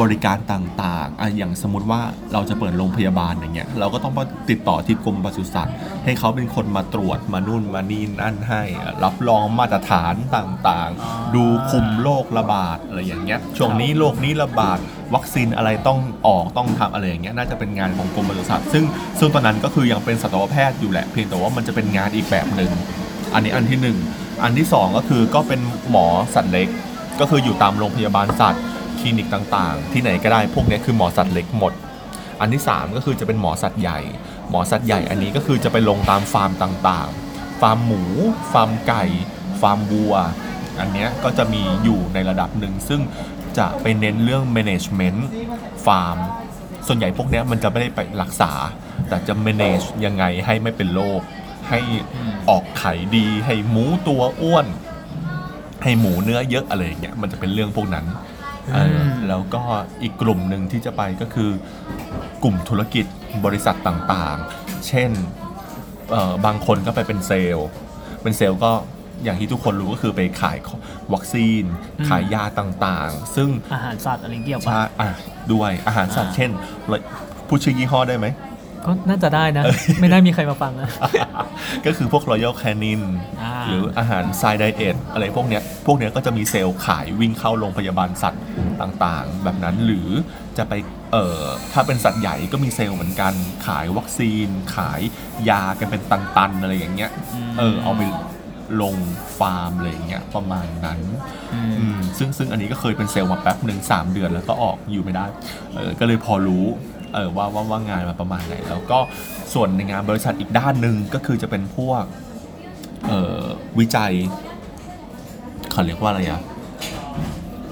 บริการต่างๆอะอย่างสมมติว่าเราจะเปิดโรงพยาบาลอย่างเงี้ยเราก็ต้องมาติดต่อที่กรมปศุสัตว์ ให้เขาเป็นคนมาตรวจมานู่นมานี่นั่นให้อะรับรองมาตรฐานต่างๆ ดูคุมโรคระบาดอะไรอย่างเงี้ยช่วงนี้โรคนี้ระบาดวัคซีนอะไรต้องออกต้องทำอะไรอย่างเงี้ยน่าจะเป็นงานของกรมปศุสัตว์ซึ่งซึ่งตอนนั้นก็คือยังเป็นสัตวแพทย์อยู่แหละเพียงแต่ว่ามันจะเป็นงานอีกแบบหนึ่งอันนี้อันที่หนึ่งอันที่สองก็คือก็เป็นหมอสัตว์เล็กก็คืออยู่ตามโรงพยาบาลสัตว์ค ลินิกต่างๆ ที่ไหนก็ได้พวกนี้คือหมอสัตว์เล็กหมด อันที่ 3 ก็คือจะเป็นหมอสัตว์ใหญ่ หมอสัตว์ใหญ่อันนี้ก็คือจะไปลงตามฟาร์มต่างๆ ฟาร์มหมู ฟาร์มไก่ ฟาร์มวัว อันเนี้ยก็จะมีอยู่ในระดับหนึ่งซึ่งจะไปเน้นเรื่อง management ฟาร์ม ส่วนใหญ่พวกนี้มันจะไม่ได้ไปรักษา แต่จะ manage ยังไงให้ไม่เป็นโรคให้ออกไข่ดี ให้หมูตัวอ้วน ให้หมูเนื้อเยอะอะไรอย่างเงี้ยมันจะเป็นเรื่องพวกนั้น เอออืมแล้วก็อีกกลุ่มหนึ่งที่จะไปก็คือกลุ่มธุรกิจบริษัทต่างๆ เช่นเอ่อบางคนก็ไปเป็นเซลล์ เป็นเซลล์ก็อย่างที่ทุกคนรู้ก็คือไปขายวัคซีน ขายยาต่างๆ ซึ่งอาหารสัตว์อะไรเกี่ยวปะใช่อะด้วยอาหารสัตว์อ่าเช่นพูดชื่อยี่ห้อได้ไหม ก็น่าจะได้นะ ไม่ได้มีใครมาฟังนะ ก็คือพวก Royal Canin อ่าหรืออาหาร Science Diet อะไรพวกเนี้ยพวกเนี้ยก็จะมีเซลล์ขายวิ่งเข้าโรงพยาบาลสัตว์ต่างๆ แบบนั้นหรือจะไปเอ่อถ้าเป็นสัตว์ใหญ่ก็มีเซลล์เหมือนกัน ขายวัคซีน ขายยากันเป็นตันๆอะไรอย่างเงี้ยเออเอาไปลงฟาร์มอะไรอย่างเงี้ยประมาณนั้นอืมซึ่งซึ่งอันนี้ก็เคยเป็นเซลล์มาแป๊บหนึ่งสามเดือนแล้วก็ออกอยู่ไม่ได้ เออก็เลยพอรู้ เออว่าว่าว่างานมาประมาณไหน แล้วก็ส่วนในงานบริษัทอีกด้านหนึ่งก็คือจะเป็นพวกเอ่อวิจัยเขาเรียกว่าอะไรอะ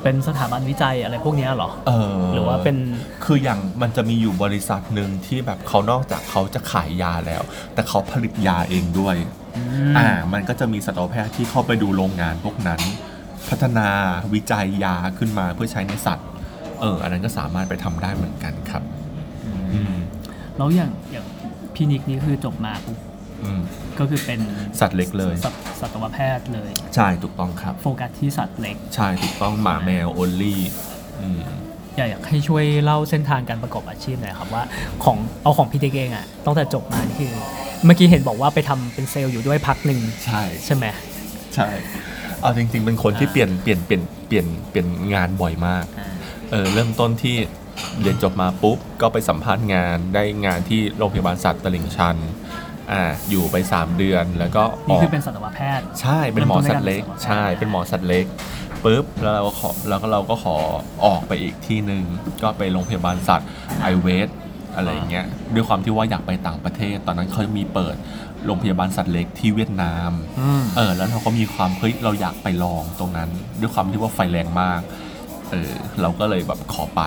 เป็นสถาบันวิจัยอะไรพวกเนี้ยเหรอเออหรือว่าเป็นคืออย่างมันจะมีอยู่บริษัทหนึ่งที่แบบเขานอกจากเขาจะขายยาแล้ว แต่เขาผลิตยาเองด้วยอ่ามันก็จะมีสัตวแพทย์ที่เข้าไปดูโรงงานพวกนั้น พัฒนาวิจัยยาขึ้นมาเพื่อใช้ในสัตว์เอออันนั้นก็สามารถไปทำได้เหมือนกันครับอืม แล้วอย่างอย่างพี่นิกนี่คือจบมาปุ๊บอืมก็คือเป็นสัตว์เล็กเลยสัตสัตวแพทย์เลย ใช่ถูกต้องครับ โฟกัสที่สัตว์เล็ก ใช่ถูกต้องหมาแมวโอลลี่อืมอยากอยากให้ช่วยเล่าเส้นทางการประกอบอาชีพหน่อยครับว่าของเอาของพี่เด็กเองอะตั้งแต่จบมานี่คือ เมื่อกี้เห็นบอกว่าไปทำเป็นเซลล์อยู่ด้วยพักหนึ่งใช่ใช่ไหมใช่เอาจริง ๆ เป็นคนที่อ่าเปลี่ยนเปลี่ยนเปลี่ยนเปลี่ยนเปลี่ยนงานบ่อยมากอ่าเออเริ่มต้นที่ เรียนจบมาปุ๊บ ก็ไปสัมภาษณ์งานได้งานที่โรงพยาบาลสัตว์ตลิ่งชันอ่าอยู่ไป 3 เดือนแล้วก็อนี่อกคือเป็นสัตวแพทย์ ใช่เป็นหมอสัตว์เล็กเริ่มต้นในการเป็นสัตวแพทย์ใช่เป็นหมอสัตว์เล็กปุ๊บแล้วเราก็ขอแล้วก็เราก็ขอออกไปอีกที่หนึ่งก็ไปโรงพยาบาลสัตว์ไอเวสอะไรอย่างเงี้ยด้วยความที่ว่าอยากไปต่างประเทศ ตอนนั้นเขามีเปิดโรงพยาบาลสัตว์เล็กที่เวียดนามอืมเออแล้วเราก็มีความเฮ้ยเราอยากไปลองตรงนั้น ด้วยความที่ว่าไฟแรงมาก เออเราก็เลยแบบขอไป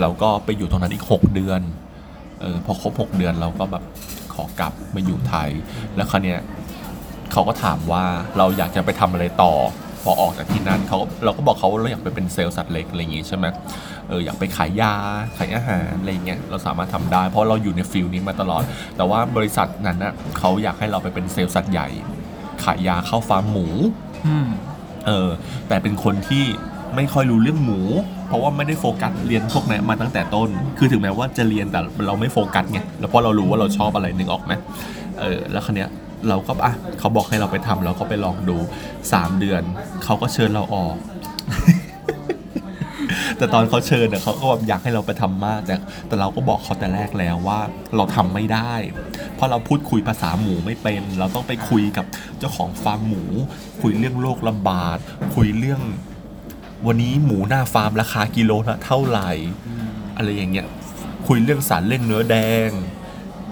เราก็ไปอยู่ตรงนั้นอีก 6 เดือนเออพอครบ 6 เดือนเราก็แบบขอกลับมาอยู่ไทย แล้วคราวเนี้ยเขาก็ถามว่าเราอยากจะไปทำอะไรต่อ พอออกจากที่นั่นเขาเราก็บอกเขาว่าเราอยากไปเป็นเซลล์สัตว์เล็กอะไรอย่างงี้ใช่ไหมเอออยากไปขายยาขายอาหารอะไรเงี้ยเราสามารถทำได้ เพราะเราอยู่ในฟิลนี้มาตลอด แต่ว่าบริษัทนั้นนะเขาอยากให้เราไปเป็นเซลล์สัตว์ใหญ่ ขายยาเข้าฟาร์มหมูอืมเออแต่เป็นคนที่ ไม่ค่อยรู้เรื่องหมู เพราะว่าไม่ได้โฟกัสเรียนพวกนั้นมาตั้งแต่ต้น คือถึงแม้ว่าจะเรียนแต่เราไม่โฟกัสไงแล้วเพราะเรารู้ว่าเราชอบอะไรนึกออกไหมเออแล้วคันเนี้ยเราก็อะเขาบอกให้เราไปทำเราก็ไปลองดู 3 เดือน เขาก็เชิญเราออก แต่ตอนเขาเชิญเนี่ยเขาก็แบบอยากให้เราไปทำมาก แต่แต่เราก็บอกเขาแต่แรกแล้วว่าเราทำไม่ได้ เพราะเราพูดคุยภาษาหมูไม่เป็น เราต้องไปคุยกับเจ้าของฟาร์มหมู คุยเรื่องโรคระบาดคุยเรื่อง วันนี้หมูหน้าฟาร์มราคากิโลละเท่าไหร่ อะไรอย่างเงี้ย คุยเรื่องสารเร่งเนื้อแดง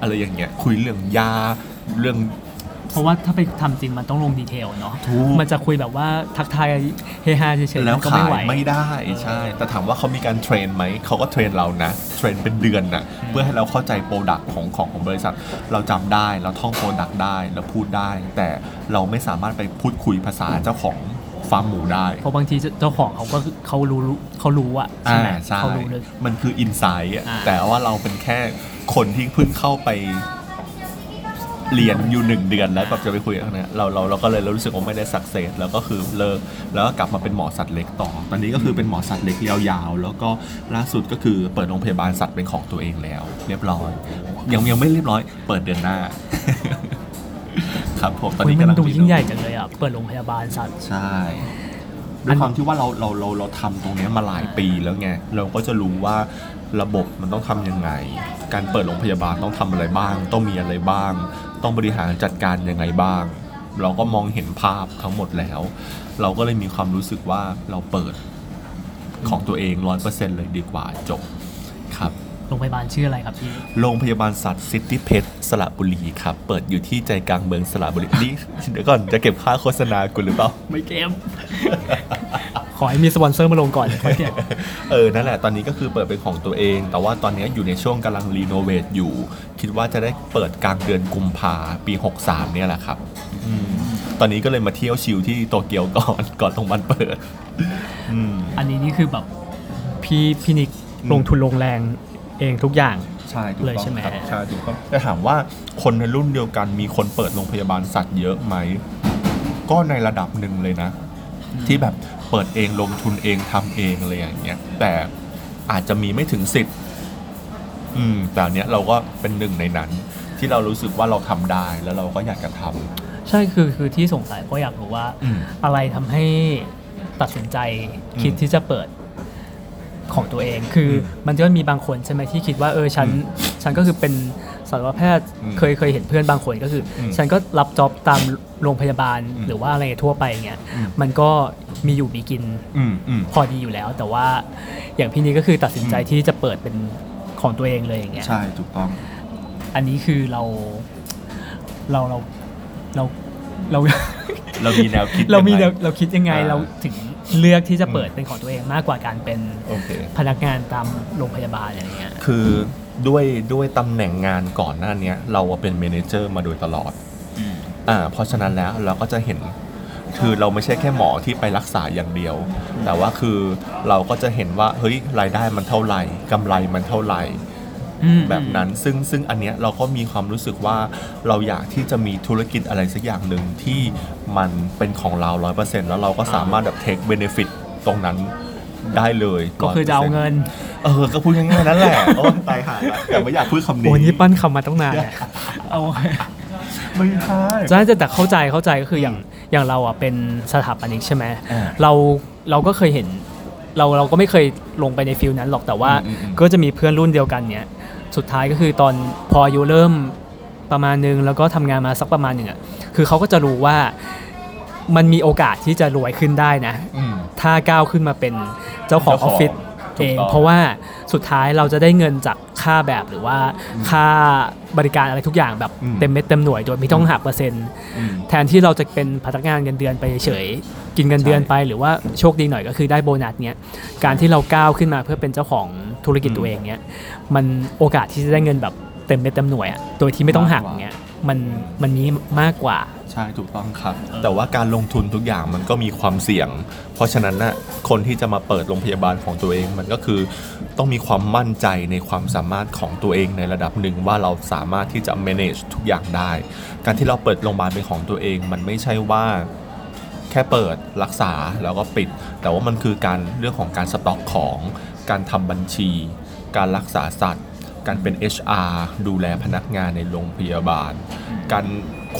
อะไรอย่างเงี้ย คุยเรื่องยา เรื่อง เพราะว่าถ้าไปทำจริงมันต้องลงดีเทลเนาะถูกมันจะคุยแบบว่าทักทายเฮฮาเฉยๆแล้วมันก็ขาไม่ยไหวไม่ได้ใช่ แต่ถามว่าเขามีการ train ไหม เขาก็ train เรานะ train เป็นเดือนนะเพื่อให้เราเข้าใจ product ของของของบริษัท เราจำได้ เราท่อง product ได้ เราพูดได้ แต่เราไม่สามารถไปพูดคุยภาษาเจ้าของ ฟาร์มหมูได้เพราะบางทีเจ้าของเขาก็เขารู้เขารู้อะใช่ไหมอ่าใช่เขารู้เลยมันคือ insight อ่าแต่ว่าเราเป็นแค่คนที่เพิ่งเข้าไปเรียนอยู่หนึ่งเดือนแล้วแบบจะไปคุยกับเขาเนี่ยเราเราเราก็เลยรู้สึกว่าไม่ได้ success แล้วก็คือเลิกแล้วก็กลับมาเป็นหมอสัตว์เล็กต่อ ตอนนี้ก็คือเป็นหมอสัตว์เล็กยาวๆแล้วก็ล่าสุดก็คือเปิดโรงพยาบาลสัตว์เป็นของตัวเองแล้ว เรียบร้อย ยังยังไม่เรียบร้อย เปิดเดือนหน้า ครับผมตอนเฮ้ยนี้มันกำลังดูยิ่งใหญ่จังเลยอะเปิดโรงพยาบาลสัตว์ ใช่ด้วยความที่ว่าเราเราเราเราทำตรงเนี้ยมาหลายปีแล้วไง เราก็จะรู้ว่าระบบมันต้องทำยังไง การเปิดโรงพยาบาลต้องทำอะไรบ้าง ต้องมีอะไรบ้าง ต้องบริหารจัดการยังไงบ้าง เราก็มองเห็นภาพทั้งหมดแล้ว เราก็เลยมีความรู้สึกว่าเราเปิดของตัวเองร้อยเปอร์เซ็นต์เลยดีกว่าจบครับ โรงพยาบาลชื่ออะไรครับพี่ โรงพยาบาลสัตว์ซิตี้เพ็ทสระบุรีครับ เปิดอยู่ที่ใจกลางเมืองสระบุรีนี่เดี๋ยวก่อนจะเก็บค่าโฆษณากูหรือเปล่า ไม่เกม ขอให้มีสปอนเซอร์มาลงก่อนค่อยเก็บเออ นั่นแหละ ตอนนี้ก็คือเปิดเป็นของตัวเอง แต่ว่าตอนนี้อยู่ในช่วงกำลัง renovate อยู่ คิดว่าจะได้เปิดกลางเดือนกุมภาปี 63 เนี่ยแหละครับอืมตอนนี้ก็เลยมาเที่ยวชิลที่โตเกียวก่อนก่อนตรงวันเปิดอืม อันนี้นี่คือแบบพี่พี่นิกอืมลงทุนลงแรง เองทุกอย่าง ใช่ถูกเลยต้องใช่ไหม ครับใช่ถูกต้องแต่ถามว่าคนในรุ่นเดียวกันมีคนเปิดโรงพยาบาลสัตว์เยอะไหม ก็ในระดับหนึ่งเลยนะ ที่แบบเปิดเองลงทุนเองทำเองอะไรอย่างเงี้ยแต่อาจจะมีไม่ถึงสิบอืม แต่อันเนี้ยเราก็เป็นหนึ่งในนั้น ที่เรารู้สึกว่าเราทำได้แล้วเราก็อยากจะทำ ใช่คือคือที่สงสัยเพราะอยากรู้ว่า อืมอะไรทำให้ตัดสินใจคิดอืม ที่จะเปิด ของตัวเอง คืออมมันจะมีบางคนใช่ไหมที่คิดว่าเออฉันอืมฉันก็คือเป็นสัตวแพทย์อืมเคยเคยเห็นเพื่อนบางคนก็คืออมฉันก็รับจ็อบตามโรงพยาบาลอืมหรือว่าอะไรทั่วไปเงี้ยอืมมันก็มีอยู่มีกินอืมอืมพอดีอยู่แล้ว แต่ว่าอย่างพี่นี้ก็คือตัดสินใจอืมที่จะเปิดเป็นของตัวเองเลยอย่างเงี้ยใช่ถูกต้อง อันนี้คือเราเราเราเราเราเรามีแนวคิดเรามียังไงเราเราคิดยังไงอ่าเราถึง เลือกที่จะเปิดเป็นของตัวเองมากกว่าการเป็นโอเคพนักงานตามโรงพยาบาลอะไรเงี้ยคือด้วยด้วยตำแหน่งงานก่อนหน้าเนี้ยเราเป็น manager มาโดยตลอดอ่าเพราะฉะนั้นแล้วเราก็จะเห็นคือเราไม่ใช่แค่หมอที่ไปรักษาอย่างเดียว แต่ว่าคือเราก็จะเห็นว่าเฮ้ยรายได้มันเท่าไหร่กำไรมันเท่าไหร่อืม แบบนั้น ซึ่งซึ่งอันเนี้ยเราก็มีความรู้สึกว่าเราอยากที่จะมีธุรกิจอะไรสักอย่างหนึ่งที่มันเป็นของเราร้อยเปอร์เซ็นต์แล้วเราก็สามารถแบบเทคเบเนฟิตตรงนั้นได้เลยก็คือจะเอา100%เงิน เออ ก็พูดง่ายๆนั่นแหละโอ้ตายหาละแต่ไม่อยากพูดคำนี้โอ้นี่ปั้นคำมาตั้งนานเนี่ยเอาไม่ใช่จะแต่แต่เข้าใจเข้าใจก็คืออย่างอย่างเราอะเป็นสถาปนิกใช่ไหมอ่าเราเราก็เคยเห็นเราเราก็ไม่เคยลงไปในฟิลนั้นหรอกแต่ว่าอืมอืมอืมก็จะมีเพื่อนรุ่นเดียวกันเนี้ย สุดท้ายก็คือตอนพออายุเริ่มประมาณนึงแล้วก็ทำงานมาสักประมาณหนึ่งอะคือเขาก็จะรู้ว่ามันมีโอกาสที่จะรวยขึ้นได้นะอืมถ้าก้าวขึ้นมาเป็นเจ้าของเจ้าของออฟฟิศเองถูกต้องเพราะว่าสุดท้ายเราจะได้เงินจากค่าแบบหรือว่าค่าบริการอะไรทุกอย่างแบบอืมเต็มเม็ดเต็มหน่วยโดยไม่ต้องหักเปอร์เซ็นต์อืมแทนที่เราจะเป็นพนักงานเงินเดือนไปเฉยๆกินเงินเดือนไป หรือว่าโชคดีหน่อยก็คือได้โบนัสเนี้ยการที่เราก้าวขึ้นมาเพื่อเป็นเจ้าของ ธุรกิจอืมตัวเองเนี้ยมันโอกาสที่จะได้เงินแบบเต็มเม็ดเต็มหน่วยอะโดยที่ไม่ต้องหักมากกว่าเงี้ยมันมันมีมากกว่า ใช่ถูกต้องครับ แต่ว่าการลงทุนทุกอย่างมันก็มีความเสี่ยง เพราะฉะนั้นน่ะคนที่จะมาเปิดโรงพยาบาลของตัวเอง มันก็คือต้องมีความมั่นใจในความสามารถของตัวเองในระดับหนึ่งว่าเราสามารถที่จะ manage ทุกอย่างได้ การที่เราเปิดโรงพยาบาลเป็นของตัวเอง มันไม่ใช่ว่าแค่เปิดรักษาแล้วก็ปิด แต่ว่ามันคือการเรื่องของการสต็อกของ การทำบัญชี การรักษาสัตว์ การเป็น HR ดูแลพนักงานในโรงพยาบาล การ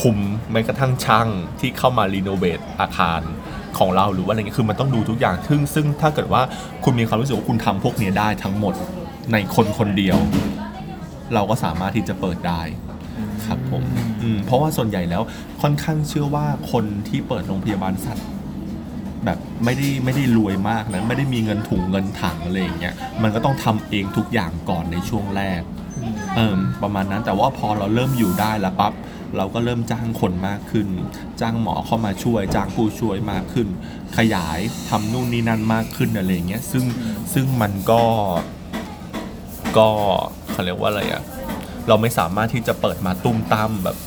คุมแม้กระทั่งช่างที่เข้ามารีโนเวทอาคารของเราหรือว่าอะไรเงี้ยคือมันต้องดูทุกอย่างซึ่งซึ่งถ้าเกิดว่าคุณมีความรู้สึกว่าคุณทำพวกนี้ได้ทั้งหมดในคนคนเดียว เราก็สามารถที่จะเปิดได้ครับผมมเพราะว่าส่วนใหญ่แล้วค่อนข้างเชื่อว่าคนที่เปิดโรงพยาบาลสัตว์ แบบไม่ได้ไม่ได้รวยมากนะไม่ได้มีเงินถุงเงินถังอะไรอย่างเงี้ยมันก็ต้องทำเองทุกอย่างก่อนในช่วงแรกเออประมาณนั้นแต่ว่าพอเราเริ่มอยู่ได้แล้วปั๊บเราก็เริ่มจ้างคนมากขึ้น จ้างหมอเข้ามาช่วย จ้างผู้ช่วยมากขึ้น ขยายทำนู่นนี่นั่นมากขึ้นอะไรอย่างเงี้ยซึ่งซึ่งมันก็ ก็เขาเรียกว่าอะไรอะเราไม่สามารถที่จะเปิดมาตุ้มตามแบบ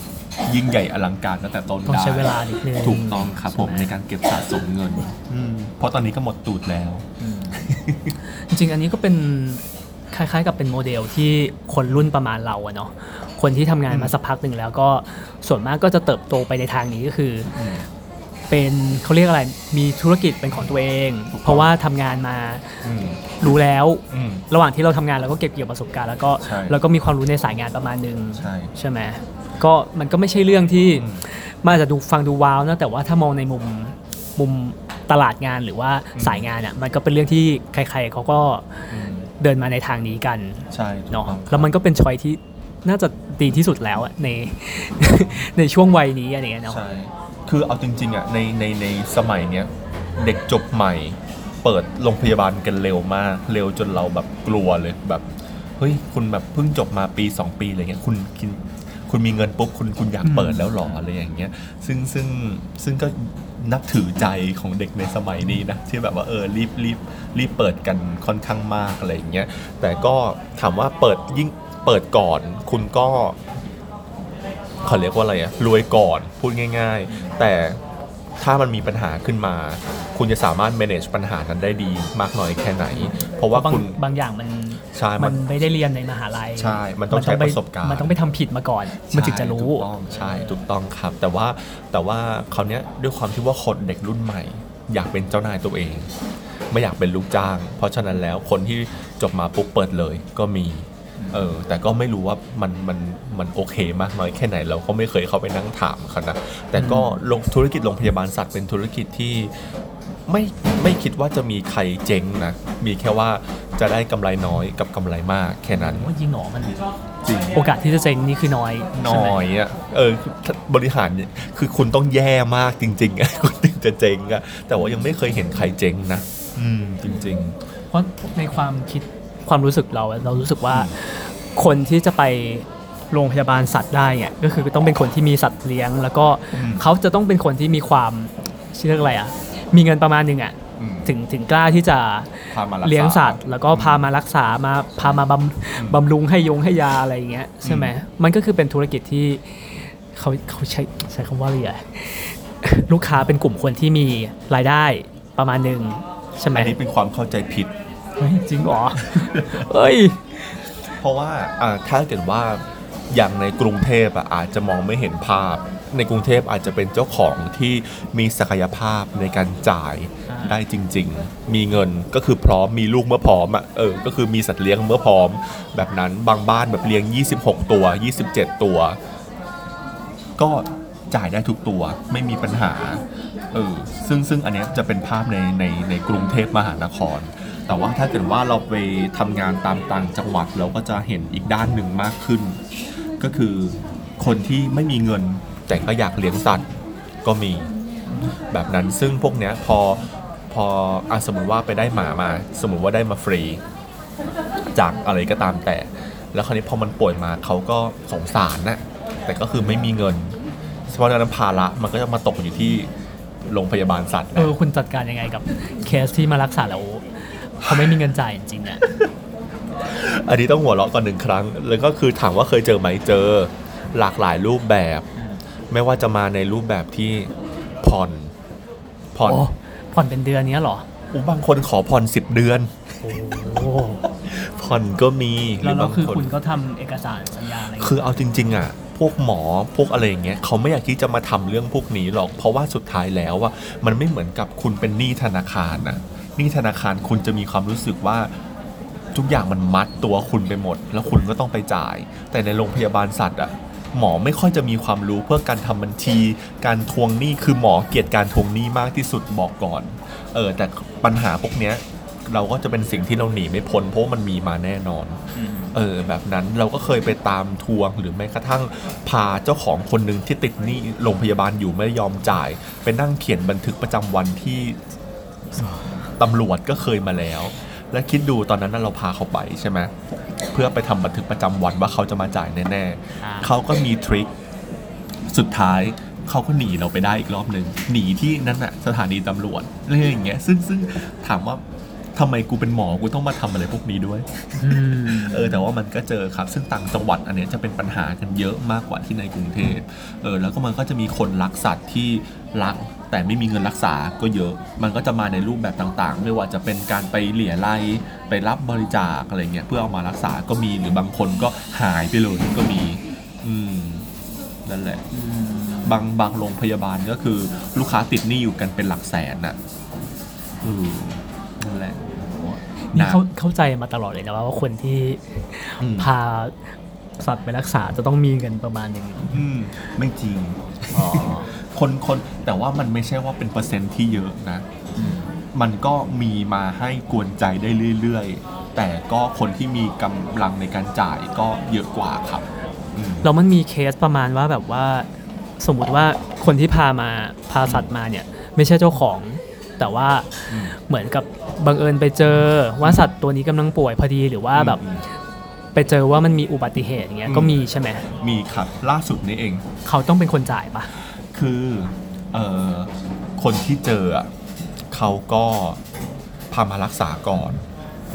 ยิ่งใหญ่อลังการตั้งแต่ต้นต้องได้ใช้เวลานิดนึงถูกต้องครับผมใช่ไหในการเก็บสะสมเงินอืมเพราะตอนนี้ก็หมดตูดแล้ว จริงๆ อันนี้ก็เป็นคล้ายๆ กับเป็นโมเดลที่คนรุ่นประมาณเราอะเนาะคนที่ทำงานมาสักพักหนึ่งแล้วก็ส่วนมากก็จะเติบโตไปในทางนี้ก็คืออมเป็นเขาเรียกอะไรมีธุรกิจเป็นของตัวเองถูกต้องเพราะว่าทำงานมาอืมรู้แล้วอืมระหว่างที่เราทำงานเราก็เก็บเกี่ยวประสบการณ์แล้วก็ใช่แล้วก็มีความรู้ในสายงานประมาณหนึ่งใช่ใช่ไหม ก็มันก็ไม่ใช่เรื่องที่อืมมันอาจจะดูฟังดูว้าวนะแต่ว่าถ้ามองในมุมมุมตลาดงานหรือว่าสายงานอะมันก็เป็นเรื่องที่ใคร ๆเขาก็อืมเดินมาในทางนี้กันใช่ถูกเนาะต้องแล้วมันก็เป็นชอยที่น่าจะดีที่สุดแล้วอะในในช่วงวัยนี้อะไรเงี้ยเนาะใช่คือเอาจริงๆอะในในในสมัยเนี้ยเด็กจบใหม่ เปิดโรงพยาบาลกันเร็วมาก เร็วจนเราแบบกลัวเลยแบบเฮ้ยคุณแบบเพิ่งจบมาปี 2 ปีอะไรเงี้ยคุณ คุณคุณมีเงินปุ๊บคุณคุณอยากเปิดแล้วหรออะไรอย่างเงี้ยซึ่งซึ่งซึ่งก็นับถือใจของเด็กในสมัยนี้นะที่แบบว่าเออรีบรีบรีบเปิดกันค่อนข้างมากอะไรอย่างเงี้ยแต่ก็ถามว่าเปิดยิ่งเปิดก่อนคุณก็เขาเรียกว่าอะไรอะรวยก่อนพูดง่าย ๆ แต่ถ้ามันมีปัญหาขึ้นมา คุณจะสามารถ manage ปัญหานั้นได้ดีมากน้อยแค่ไหน เพราะว่าบางคุณบางอย่างมัน ใช่มัมันนไม่ได้เรียนในมหาลัยใช่มันต้องใช้ไประสบการณ์ มันต้องไปทำผิดมาก่อน มันถึงจะรู้ ใช่ถูกต้องใช่ถูกต้องครับ แต่ว่าแต่ว่าคราวเนี้ยด้วยความที่ว่าคนเด็กรุ่นใหม่ อยากเป็นเจ้านายตัวเอง ไม่อยากเป็นลูกจ้าง เพราะฉะนั้นแล้วคนที่จบมาปุ๊บเปิดเลยก็มีเออแต่ก็ไม่รู้ว่ามันมันมันโอเคมากน้อยแค่ไหนเราก็ไม่เคยเข้าไปนั่งถามเขานะแต่ก็ลงธุรกิจโรงพยาบาลสัตว์เป็นธุรกิจที่ ไม่ไม่คิดว่าจะมีใครเจ๊งนะ มีแค่ว่าจะได้กำไรน้อยกับกำไรมากแค่นั้น ว่าจริงเหรอมันจริง โอกาสที่จะเจ๊งนี่คือน้อยน้ใช่ไหมอยอะเออถ้าบริหารเนี่ยคือคุณต้องแย่มากจริงๆอะคุณถึงจะเจ๊งอะแต่ว่ายังไม่เคยเห็นใครเจ๊งนะอืมจริง เพราะในความคิดความรู้สึกเราอะเรารู้สึกว่าคนที่จะไปโรงพยาบาลสัตว์ได้เนี่ยก็คือต้องเป็นคนที่มีสัตว์เลี้ยง แล้วก็อืม เขาจะต้องเป็นคนที่มีความชื่อเรียกอะไรอะ มีเงินประมาณหนึ่งอะๆอืมถึงถึงกล้าที่จะพามารักษาเลี้ยงสัตว์ แล้วก็พามารักษามาพามาบำบำรุงให้ยงให้ยาอะไรอย่างเงี้ยใช่ไหมมันก็คือเป็นธุรกิจที่เขาเขาใช้ใช้คำว่าอะไรอะลูกค้าเป็นกลุ่มคนที่มีรายได้ประมาณหนึ่งใช่ไหมอันนี้เป็นความเข้าใจผิดเฮ้ยจริงเหรอเอ้ยเพราะว่าอ่าถ้าเกิดว่าอย่างในกรุงเทพอะอาจจะมองไม่เห็นภาพ ในกรุงเทพอาจจะเป็นเจ้าของที่มีศักยภาพในการจ่ายอ่าได้จริง ๆ มีเงินก็คือพร้อมมีลูกเมื่อพร้อมอะเออก็คือมีสัตว์เลี้ยงเมื่อพร้อม แบบนั้นบางบ้านแบบเลี้ยง 26 ตัว 27 ตัว ก็จ่ายได้ทุกตัวไม่มีปัญหาเออซึ่งซึ่งอันเนี้ยจะเป็นภาพในในในกรุงเทพมหานคร แต่ว่าถ้าเกิดว่าเราไปทำงานตามต่างจังหวัดเราก็จะเห็นอีกด้านหนึ่งมากขึ้น ก็คือคนที่ไม่มีเงิน แต่ก็อยากเลี้ยงสัตว์ก็มีแบบนั้นซึ่งพวกเนี้ยพอพออะสมมติว่าไปได้หมามา สมมติว่าได้มาฟรี จากอะไรก็ตามแต่ แล้วคราวนี้พอมันป่วยมาเขาก็สงสารนะแต่ก็คือไม่มีเงินเพราะฉะนั้นภาระมันก็จะมาตกอยู่ที่โรงพยาบาลสัตว์เอนะอคุณจัดการยังไงกับเคสที่มารักษาแล้วเขาไม่มีเงินจ่ายจริงๆเนี่ยอันนี้ต้องหัวเราะก่อนหนึ่งครั้ง แล้วก็คือถามว่าเคยเจอไหมเจอ หลากหลายรูปแบบ ไม่ว่าจะมาในรูปแบบที่ผ่อนผ่อนโอ้ผ่อนเป็นเดือนเนี้ยเหรออุ๊ยบางคนขอผ่อนสิบเดือน โอ้ผ่อนก็มีหแล้รืวอเราบางคือคน คุณก็ทำเอกสารสัญญาอะไรคือเอาจริง ๆ อะ พวกหมอพวกอะไรอย่างเงี้ยเขาไม่อยากที่จะมาทำเรื่องพวกนี้หรอก เพราะว่าสุดท้ายแล้วอะมันไม่เหมือนกับคุณเป็นหนี้ธนาคารนะหนี้ธนาคารคุณจะมีความรู้สึกว่า ทุกอย่างมันมัดตัวคุณไปหมด แล้วคุณก็ต้องไปจ่าย แต่ในโรงพยาบาลสัตว์อะ หมอไม่ค่อยจะมีความรู้เพื่อการทำบัญชี การทวงหนี้คือหมอเกลียดการทวงหนี้มากที่สุดบอกก่อนเออแต่ปัญหาพวกเนี้ยเราก็จะเป็นสิ่งที่เราหนีไม่พ้นเพราะว่ามันมีมาแน่นอนอืมเออแบบนั้นเราก็เคยไปตามทวงหรือแม้กระทั่งพาเจ้าของคนหนึ่งที่ติดหนี้โรงพยาบาลอยู่ไม่ยอมจ่ายไปนั่งเขียนบันทึกประจำวันที่ตำรวจก็เคยมาแล้ว และคิดดูตอนนั้นน่ะเราพาเขาไปใช่ไหม เพื่อไปทำบันทึกประจำวันว่าเขาจะมาจ่ายแน่อ่าๆเขาก็มีทริคสุดท้ายเขาก็หนีเราไปได้อีกรอบหนึ่งหนีที่นั่นน่ะสถานีตำรวจเรื่องอย่างเงี้ยซึ่งซึ่งถามว่าทำไมกูเป็นหมอกูต้องมาทำอะไรพวกนี้ด้วยอืมเออแต่ว่ามันก็เจอครับ ซึ่งต่างจังหวัดอันเนี้ยจะเป็นปัญหากันเยอะมากกว่าที่ในกรุงเทพเออแล้วก็มันก็จะมีคนรักสัตว์ที่รัก แต่ไม่มีเงินรักษาก็เยอะ มันก็จะมาในรูปแบบต่างๆ ไม่ว่าจะเป็นการไปเหลี่ยไล่ไปรับบริจาคอะไรเงี้ยเพื่อเอามารักษาก็มีหรือบางคนก็หายไปเลยก็มี อืมนั่นแหละบางบางโรงพยาบาลก็คือ ลูกค้าติดหนี้อยู่กันเป็นหลักแสนน่ะอืมนั่นแหละนี่เขาเข้าใจมาตลอดเลยนะว่าว่าคนที่อืมพาสัตว์ไปรักษาจะต้องมีเงินประมาณหนึ่งอืมไม่จริงอ๋อ คนคนแต่ว่ามันไม่ใช่ว่าเป็นเปอร์เซ็นต์ที่เยอะนะ มันก็มีมาให้กวนใจได้เรื่อยๆ แต่ก็คนที่มีกำลังในการจ่ายก็เยอะกว่าครับอืมแล้วมันมีเคสประมาณว่าแบบว่า สมมุติว่าคนที่พามาพาสัตว์มาเนี่ย ไม่ใช่เจ้าของ แต่ว่าอืมเหมือนกับบังเอิญไปเจอว่าสัตว์ตัวนี้กำลังป่วยพอดีหรือว่าแบบอืมไปเจอว่ามันมีอุบัติเหตุอย่างเงี้ยอืมก็มีใช่ไหมมีครับล่าสุดนี้เอง เขาต้องเป็นคนจ่ายปะ คือเอ่อคนที่เจออะเขาก็พามารักษาก่อน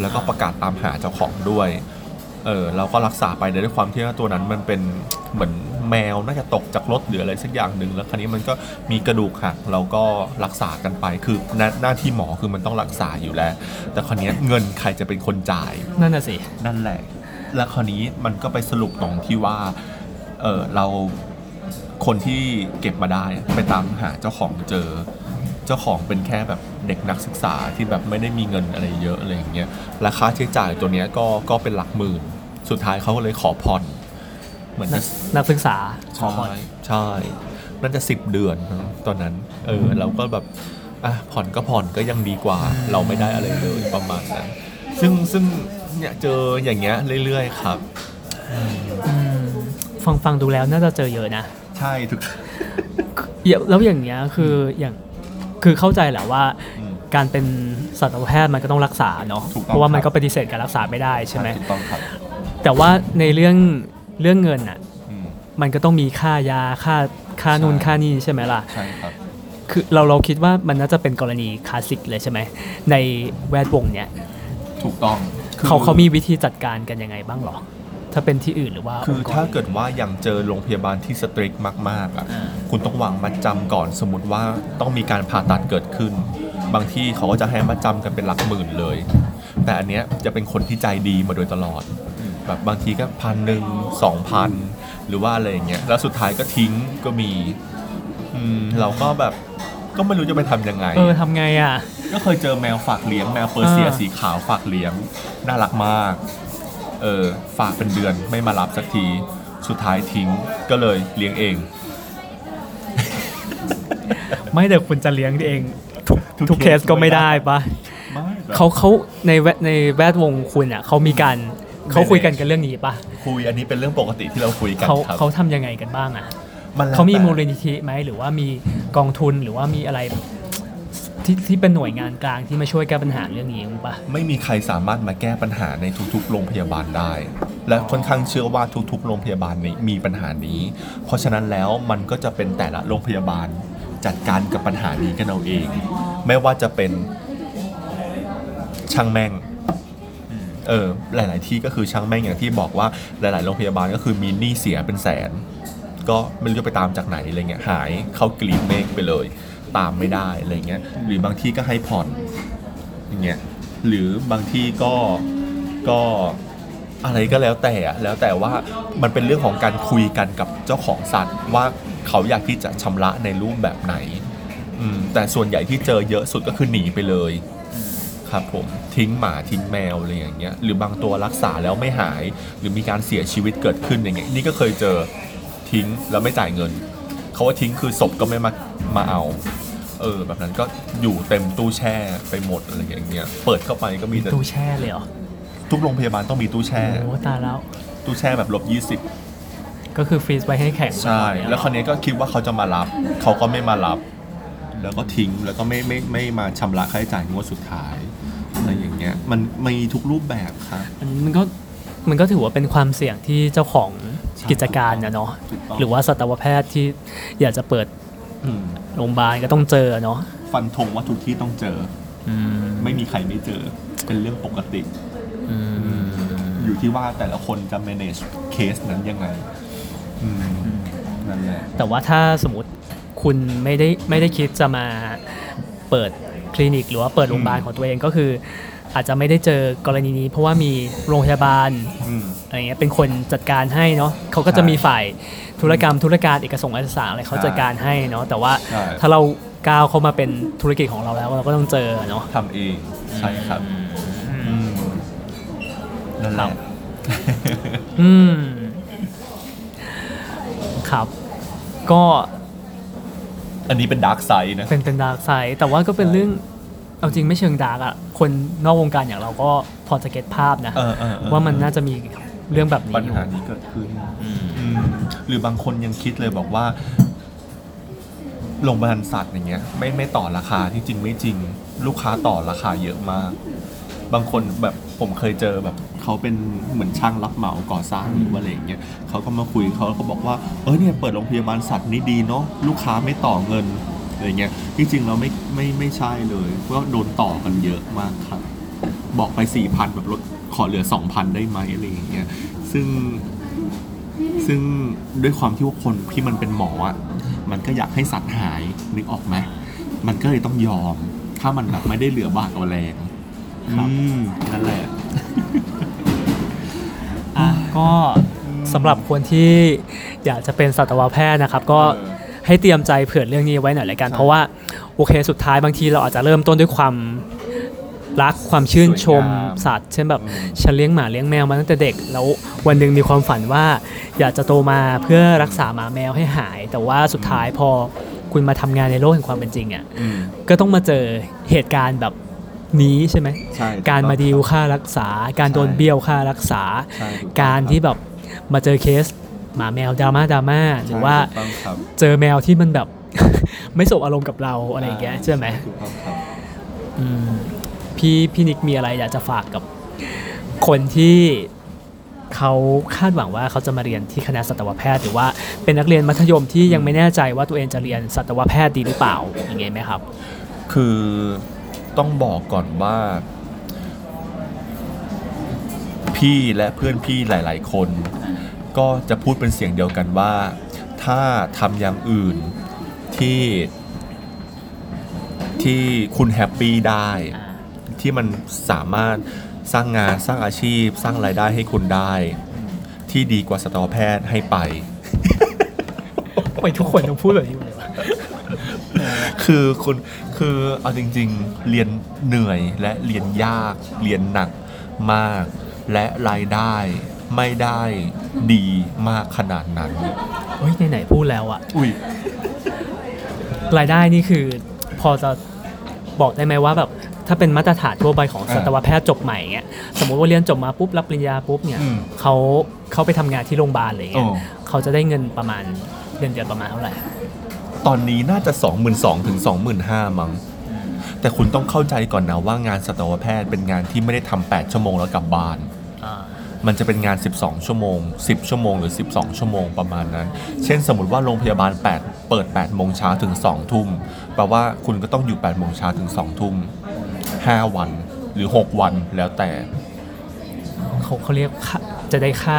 แล้วก็ประกาศตามหาเจ้าของด้วย เออเราก็รักษาไปแต่ด้วยความที่ว่าตัวนั้นมันเป็นเหมือนแมวน่าจะตกจากรถหรืออะไรสักอย่างหนึ่งแล้วคราวนี้มันก็มีกระดูกหักเราก็รักษากันไปคือหน้าหน้าที่หมอคือมันต้องรักษาอยู่แล้ว แต่คราวนี้เงินใครจะเป็นคนจ่าย นั่นน่ะสิ นั่นแหละ แล้วคราวนี้มันก็ไปสรุปตรงที่ว่า เออเรา คนที่เก็บมาได้ไปตามหาเจ้าของเจอ เจ้าของเป็นแค่แบบเด็กนักศึกษาที่แบบไม่ได้มีเงินอะไรเยอะอะไรอย่างเงี้ยราคาใช้จ่ายตัวเนี้ยก็ก็เป็นหลักหมื่น สุดท้ายเขาก็เลยขอผ่อนเหมือนนัจะกนักศึกษาขอใช่ผ่อนใช่น่าจะสิบเดือนมั้งตอนนั้น เออเราก็แบบอะผ่อนก็ผ่อนก็ยังดีกว่า เราไม่ได้อะไรเลยประมาณนั้น ซึ่งซึ่งเนี่ยเจออย่างเงี้ยเรื่อยๆครับอืมฟังฟังดูแล้วน่าจะเจอเยอะนะ ใช่ทุกเดี๋ยวแล้วอย่างเงี้ยคืออย่างคือเข้าใจแหละว่าอืมการเป็นสัตวแพทย์มันก็ต้องรักษาเนาะถูกต้องเพราะว่ามันครับก็ปฏิเสธการรักษาไม่ได้ใช่ไหมถูกต้องครับแต่ว่าในเรื่องเรื่องเงินอะอืมมันก็ต้องมีค่ายาค่าค่านู่นใช่ค่านี่ใช่ไหมล่ะใช่ครับคือเราเราคิดว่ามันน่าจะเป็นกรณีคลาสสิกเลยใช่ไหมในแวดวงเนี้ยถูกต้องคือเขาเขามีวิธีจัดการกันยังไงบ้างหรอ ถ้าเป็นที่อื่นหรือว่าคือองค์กรถ้าเกิดว่าอย่างเจอโรงพยาบาลที่สตริกมากๆอะอ่าคุณต้องวางมัดจำก่อนสมมติว่าต้องมีการผ่าตัดเกิดขึ้น บางที่เขาก็จะให้มัดจำกันเป็นหลักหมื่นเลย แต่อันเนี้ยจะเป็นคนที่ใจดีมาโดยตลอดแบบบางทีก็พันหนึ่งสองพันหรือว่าอะไรอย่างเงี้ยแล้วสุดท้ายก็ทิ้งก็มีอืมเราก็แบบก็ไม่รู้จะไปทำยังไง เออทำไงอะ ก็เคยเจอแมวฝากเลี้ยงแมวเปอร์เซียอ่าสีขาวฝากเลี้ยง น่ารักมาก เออฝากเป็นเดือนไม่มารับสักที สุดท้ายทิ้งก็เลยเลี้ยงเอง ไม่แต่คุณจะเลี้ยงเองทุกทุกทุกเคสเคสก็ไม่ได้ปะไม่แบบเขาเขาในแวดในแวดวงคุณอะเขามีการเขาคุยกันกันเรื่องนี้ปะคุยอันนี้เป็นเรื่องปกติที่เราคุยกันเขาครับเขาทำยังไงกันบ้างอะนแล้วเขามีแต่มูลนิธิไหมหรือว่ามีกองทุนหรือว่ามีอะไร ที่ที่เป็นหน่วยงานกลางที่มาช่วยแก้ปัญหาเรื่องนี้มั้งปะไม่มีใครสามารถมาแก้ปัญหาในทุกๆ โรงพยาบาลได้ และค่อนข้างเชื่อว่าทุกๆ โรงพยาบาลนี้มีปัญหานี้ เพราะฉะนั้นแล้วมันก็จะเป็นแต่ละโรงพยาบาลจัดการกับปัญหานี้กันเอาเอง ไม่ว่าจะเป็นช่างแม่งเออหลาย ๆ ที่ก็คือช่างแม่งอย่างที่บอกว่าหลาย ๆ โรงพยาบาลก็คือมีหนี้เสียเป็นแสน ก็ไม่รู้จะไปตามจากไหนอะไรเงี้ยหายเข้ากลีบเมฆไปเลย ตามไม่ได้อะไรเงี้ยหรือบางที่ก็ให้ผ่อนอย่างเงี้ยหรือบางที่ก็ก็อะไรก็แล้วแต่อะแล้วแต่ว่ามันเป็นเรื่องของการคุยกันกับเจ้าของสัตว์ ว่าเขาอยากที่จะชำระในรูปแบบไหนแต่ส่วนใหญ่ที่เจอเยอะสุดก็คือหนีไปเลยครับผมทิ้งหมาทิ้งแมวอะไรอย่างเงี้ยหรือบางตัวรักษาแล้วไม่หาย หรือมีการเสียชีวิตเกิดขึ้นอย่างเงี้ยนี่ก็เคยเจอทิ้งแล้วไม่จ่ายเงิน เขาว่าทิ้งคือศพก็ไม่มา มาเอา เออ แบบนั้นก็อยู่เต็มตู้แช่ไปหมดอะไรอย่างเงี้ย เปิดเข้าไปก็มีแต่ตู้แช่เลยเหรอทุกโรงพยาบาลต้องมีตู้แช่ โอ้ตายแล้ว ตู้แช่แบบลบยี่สิบก็คือฟรีซไว้ให้แข็งใช่ไก่อนแล้วคราวนี้ก็คิดว่าเขาจะมารับ เขาก็ไม่มารับ แล้วก็ทิ้ง แล้วก็ไม่ไม่ไม่มาชำระค่าใช้จ่ายงวดสุดท้ายอะไรอย่างเงี้ย มันมีทุกรูปแบบครับอันนี้มันก็มันก็ถือว่าเป็นความเสี่ยงที่เจ้าของใช่กิจการนะเนาะถูกต้องหรือว่าสัตวแพทย์ที่อยากจะเปิดอืม โรงพยาบาลก็ต้องเจอเนาะฟันธงว่าทุกที่ต้องเจออืมไม่มีใครไม่เจอ เป็นเรื่องปกติอืมอยู่ที่ว่าแต่ละคนจะ manage เคสนั้นยังไงอืมนั่นแหละแต่ว่าถ้าสมมติคุณไม่ได้ไม่ได้คิดจะมาเปิดคลินิกหรือว่าเปิดโรงพยาบาลของตัวเองก็คือ อาจจะไม่ได้เจอกรณีนี้ เพราะว่ามีโรงพยาบาลอืมอะไรเงี้ยเป็นคนจัดการให้เนาะเขาก็จะมีฝ่ายธุรกรรมธุรการเอกสงค์เอกสารอะไรเขาจัดการให้เนาะแต่ว่าใช่ถ้าเราก้าวเข้ามาเป็นธุรกิจของเราแล้วเราก็ต้องเจอเนาะทำเองใช่ครับอืมนั่นแหละอืมครับ ก็ อันนี้เป็น dark side นะเป็นเป็น dark side แต่ว่าก็เป็นเรื่อง เอาจริงไม่เชิง dark อะคนนอกวงการอย่างเราก็พอจะ get ภาพนะเออเออเออว่ามันน่าจะมีเรื่องแบบนี้ปัญอยู่ หานี้เกิดขึ้นอืมหรือบางคนยังคิดเลยบอกว่าโรงพยาบาลสัตว์อย่างเงี้ยไม่ไม่ต่อราคาที่จริงไม่จริง ลูกค้าต่อราคาเยอะมาก บางคนแบบผมเคยเจอแบบเขาเป็นเหมือนช่างรับเหมาก่อสร้างหรือว่าอะไรอย่างเงี้ยเขาก็มาคุยเขาก็บอกว่าเออเนี่ยเปิดโรงพยาบาลสัตว์นี่ดีเนาะลูกค้าไม่ต่อเงิน อะไรเงี้ยที่จริงเราไม่ไม่ไม่ใช่เลยเพราะว่าโดนต่อกันเยอะมากครับบอกไปสี่พันแบบลดขอเหลือสองพันได้ไหมอะไรอย่างเงี้ยซึ่งซึ่งด้วยความที่ว่าคนที่มันเป็นหมออะมันก็อยากให้สัตว์หายนึกออกไหมมันก็เลยต้องยอม ถ้ามันแบบไม่ได้เหลือบากเอาแรงครับนั่นแหละอะก็สำหรับคนที่อยากจะเป็นสัตวแพทย์นะครับ ก็เออ ให้เตรียมใจเผื่อเรื่องนี้ไว้หน่อยละกันใช่เพราะว่าโอเคสุดท้ายบางทีเราอาจจะเริ่มต้นด้วยความรักความชื่นชมสวยงามสัตว์เช่นแบบอืมฉันเลี้ยงหมาเลี้ยงแมวมาตั้งแต่เด็ก แล้ววันหนึ่งมีความฝันว่า อยากจะโตมาเพื่อรักษาหมาแมวให้หาย แต่ว่าสุดท้ายพอคุณมาทำงานในโลกแห่งความเป็นจริงอะอืมก็ต้องมาเจอเหตุการณ์แบบนี้ใช่ไหมใช่การมาดีลค่ารักษา การโดนใช่เบี้ยวค่ารักษาใช่ถูต้องการที่แบบมาเจอเคส หมาแมวดราม่าดราม่าหรือว่าใช่ถูกต้องครับเจอแมวที่มันแบบ ไม่สบอารมณ์กับเราอะไรอย่างเงี้ยใช่ไหมถูกต้องครับอืมพี่พี่นิกมีอะไรอยากจะฝากกับคนที่เขาคาดหวังว่าเขาจะมาเรียนที่คณะสัตวแพทย์หรือว่าเป็นนักเรียนมัธยมที่ยังไม่แน่ใจว่าตัวเองจะเรียนสัตวแพทย์ดีหรือเปล่าอย่างเงี้ยไหมครับ คือต้องบอกก่อนว่า พี่และเพื่อนพี่หลาย ๆ คน ก็จะพูดเป็นเสียงเดียวกันว่า ถ้าทำอย่างอื่นที่ที่คุณแฮปปี้ได้ ที่มันสามารถสร้างงานสร้างอาชีพ สร้างรายได้ให้คุณได้ ที่ดีกว่าสัตวแพทย์ให้ไปทำไมทุกคนต้องพูดแบบนี้หมดเลยวะคือคุณคือเอาจริง ๆ เรียนเหนื่อยและเรียนยาก เรียนหนักมาก และรายได้ไม่ได้ ดีมากขนาดนั้นเฮ้ยไหนๆพูดแล้วอะอุ้ยรายได้นี่คือพอจะบอกได้ไหมว่าแบบถ้าเป็นมาตรฐานทั่วไปของอ่าสัตวแพทย์จบใหม่เงี้ยสมมติว่าเรียนจบมาปุ๊บรับปริญญาปุ๊บเนี่ยอืมเขาเขาไปทำงานที่โรงพยาบาลอะไรเงี้ยโอ้เขาจะได้เงินประมาณเดือนเดือนประมาณเท่าไหร่ตอนนี้น่าจะ22,000ถึง25,000มั้งแต่คุณต้องเข้าใจก่อนนะว่างานสัตวแพทย์เป็นงานที่ไม่ได้ทำ8ชั่วโมงแล้วกลับบ้านอ่า มันจะเป็นงาน 12 ชั่วโมง 10 ชั่วโมงหรือ 12 ชั่วโมงประมาณนั้น เช่นสมมติว่าโรงพยาบาล 8 เปิด 8 โมงเช้าถึง 2 ทุ่ม แปลว่าคุณก็ต้องอยู่ 8 โมงเช้าถึง 2 ทุ่ม 5 วันหรือ 6 วันแล้วแต่ เขาเขาเรียกค่าจะได้ค่า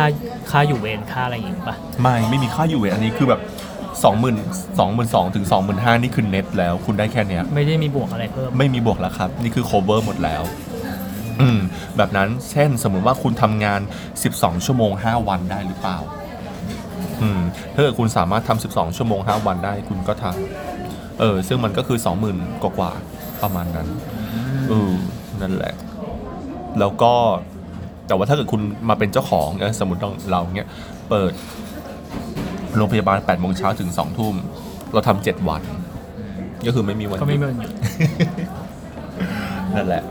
ค่าอยู่เวรค่าอะไรอย่างงี้ปะไม่ไม่มีค่าอยู่เวรอันนี้คือแบบ2 0 0 0 0 2 2 0 0 0ถึง25,000นี่คือเน็ตแล้ว คุณได้แค่เนี้ยไม่ได้มีบวกอะไรเพิ่ม ไม่มีบวกแล้วครับ นี่คือ cover หมดแล้ว อืมแบบนั้นเช่นสมมุติว่าคุณทำงาน 12 ชั่วโมง 5 วันได้หรือเปล่า อืมถ้าเกิดคุณสามารถทำ12 ชั่วโมง 5 วันได้คุณก็ทำเออ ซึ่งมันก็คือ 20,000 กว่าๆประมาณนั้นเออนั่นแหละ แล้วก็แต่ว่าถ้าเกิดคุณมาเป็นเจ้าของเออสมมติเราเราเนี้ยเปิดโรงพยาบาล8โมงเช้าถึง2ทุ่ม เราทำ7วัน ก็คือไม่มีวันหยุดก็ไม่มีวันหยุด นั่นแหละ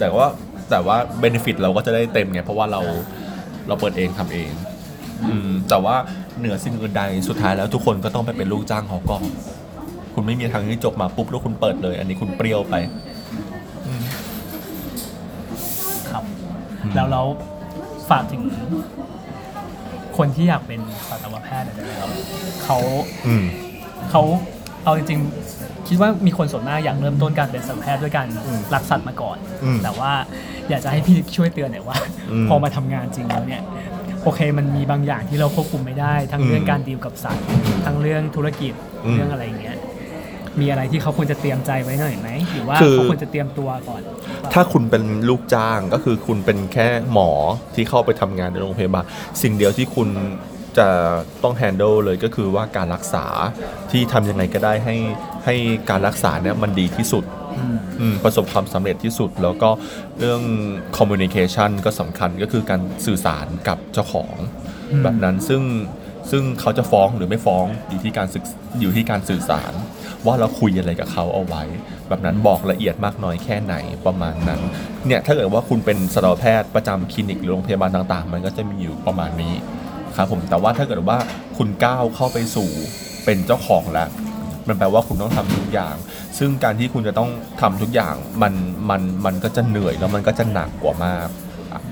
แต่ว่าแต่ว่าเบนฟิตเราก็จะได้เต็มไงเพราะว่าเราเราเปิดเองทำเองอืมแต่ว่าเหนือสิ่งอื่นใดสุดท้ายแล้วทุกคนก็ต้องไปเป็นลูกจ้างเขาก่อนคุณไม่มีทางที่จบมาปุ๊บแล้วคุณเปิดเลย อันนี้คุณเปรี้ยวไปครับอืมแล้วเราฝากถึง คนที่อยากเป็นสัตวแพทย์หน่อยได้ไหมครับเขาอืมเขาเอาจริงๆ คิดว่ามีคนส่วนมากอยากเริ่มต้นการเป็นสัตวแพทย์ด้วยการอืมรักสัตว์มาก่อนอืมแต่ว่าอยากจะให้พี่ช่วยเตือนหน่อยว่าอืมพอมาทำงานจริงแล้วเนี่ยโอเคมันมีบางอย่างที่เราควบคุมไม่ได้ ทั้งอืมเรื่องการดีลกับสัตว์ ทั้งเรื่องธุรกิจอืมเรื่องอะไรอย่างเงี้ยมีอะไรที่เขาควรจะเตรียมใจไว้หน่อยไหมหรือว่าคือเขาควรจะเตรียมตัวก่อน ถ้าคุณเป็นลูกจ้างก็คือคุณเป็นแค่หมอที่เข้าไปทำงานในโรงพยาบาลสิ่งเดียวที่คุณ จะต้อง handle เลยก็คือว่าการรักษาที่ทำยังไงก็ได้ให้ให้การรักษาเนี่ยมันดีที่สุดอืมอืมประสบความสำเร็จที่สุด แล้วก็เรื่อง communication ก็สำคัญก็คือการสื่อสารกับเจ้าของอืมแบบนั้นซึ่งซึ่งเขาจะฟ้องหรือไม่ฟ้องอยู่ที่การศึกอยู่ที่การสื่อสาร ว่าเราคุยอะไรกับเขาเอาไว้ แบบนั้นบอกละเอียดมากน้อยแค่ไหนประมาณนั้นเนี่ยถ้าเกิดว่าคุณเป็นสัตวแพทย์ประจำคลินิกหรือโรงพยาบาลต่างๆ มันก็จะมีอยู่ประมาณนี้ ครับผมแต่ว่าถ้าเกิดว่าคุณก้าวเข้าไปสู่เป็นเจ้าของแล้วมันแปลว่าคุณต้องทำทุกอย่าง ซึ่งการที่คุณจะต้องทำทุกอย่างมันมันมันก็จะเหนื่อยแล้วมันก็จะหนักกว่ามาก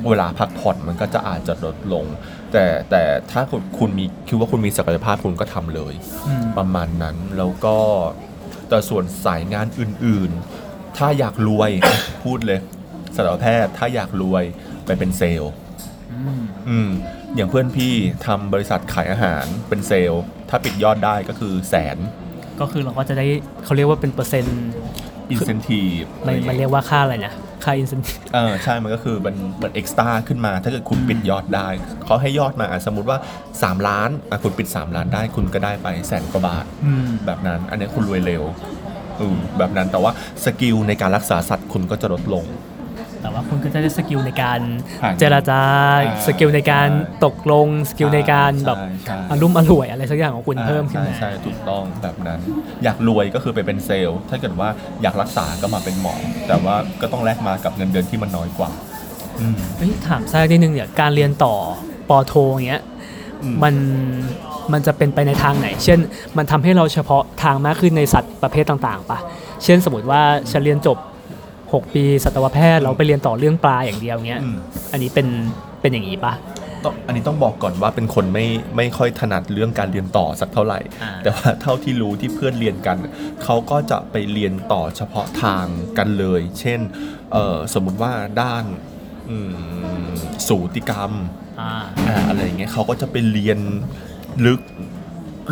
เวลาพักผ่อนมันก็จะอาจจะลดลง แต่แต่ถ้าคุณคุณมีคิดว่าคุณมีศักยภาพคุณก็ทำเลยอืมประมาณนั้นแล้วก็แต่ส่วนสายงานอื่นๆ ถ้าอยากรวยพูดเลยสัตวแพทย์ถ้าอยากรวยไปเป็นเซลล์อืม อืมอย่างเพื่อนพี่ทำบริษัทขายอาหารเป็นเซลล์ ถ้าปิดยอดได้ก็คือแสนก็คือเราก็จะได้เขาเรียกว่าเป็นเปอร์เซ็นต์ incentive มันมันเรียกว่าค่าอะไรนะค่า incen เออใช่มันก็คือมันมัน extra ขึ้นมา ถ้าเกิดคุณปิดยอดได้เขาให้ยอดมาอะสมมติว่า 3 ล้านอะคุณปิด 3 ล้านได้คุณก็ได้ไปแสนกว่าบาทอืมแบบนั้น อันนี้คุณรวยเร็วอืมแบบนั้นแต่ว่า skill ในการรักษาสัตว์คุณก็จะลดลง แต่ว่าคุณก็จะได้ skill ในการเจรจาอ่า skill ในการตกลง skill ในการแบบใช่ใช่อารมณ์ร่วมอะไรสักอย่างของคุณเพิ่มขึ้นใช่มาใช่ถูกต้องแบบนั้น อยากรวยก็คือไปเป็นเซลล์ถ้าเกิดว่าอยากรักษาก็มาเป็นหมอ แต่ว่าก็ต้องแลกมากับเงินเดือนที่มันน้อยกว่าอืมเฮ้ยถามแทรกนิดนึงเนี่ยการเรียนต่อปอโทอย่างเงี้ยอืมมันมันจะเป็นไปในทางไหน เช่น มันทำให้เราเฉพาะทางมากขึ้นในสัตว์ประเภทต่างๆปะเช่นสมมติว่าฉันเรียนจบ 6 ปีสัตวแพทย์เราไปเรียนต่อเรื่องปลาอย่างเดียวเงี้ย อืม อันนี้เป็นเป็นอย่างนี้ปะ ต้องอันนี้ต้องบอกก่อนว่าเป็นคนไม่ไม่ค่อยถนัดเรื่องการเรียนต่อสักเท่าไหร่ อ่า แต่ว่าเท่าที่รู้ที่เพื่อนเรียนกัน เขาก็จะไปเรียนต่อเฉพาะทางกันเลย เช่นเอ่อสมมุติว่าด้านอืมสูติกรรม อ่า อ่าอะไรอย่างเงี้ยเขาก็จะไปเรียนลึก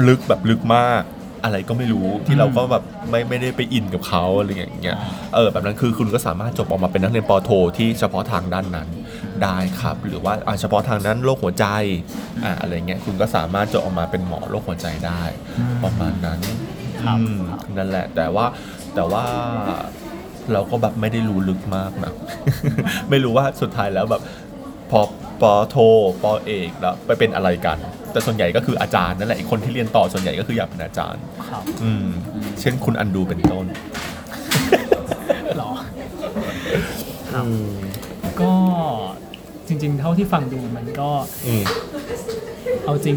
ลึกแบบลึกมาก อะไรก็ไม่รู้ที่เราก็แบบไม่ไม่ได้ไปอินกับเขาอะไรอย่างเงี้ยอ่าเออแบบนั้นคือคุณก็สามารถจบออกมาเป็นนักเรียนปอโท ที่เฉพาะทางด้านนั้นได้ครับ หรือว่าอ่าเฉพาะทางนั้นโรคหัวใจอ่าอะไรเงี้ยคุณก็สามารถจบออกมาเป็นหมอโรคหัวใจได้ประมาณนั้นครับอืมนั่นแหละแต่ว่าแต่ว่าเราก็แบบไม่ได้รู้ลึกมากนะไม่รู้ว่าสุดท้ายแล้วแบบ พอปอโทปอเอกแล้วไปเป็นอะไรกัน แต่ส่วนใหญ่ก็คืออาจารย์นั่นแหละคนที่เรียนต่อส่วนใหญ่ก็คืออยากเป็นอาจารย์ครับอืมเช่นคุณอันดูเป็นต้นหรอครับก็จริง ๆ เท่าที่ฟังดูมันก็อืมเอาจริง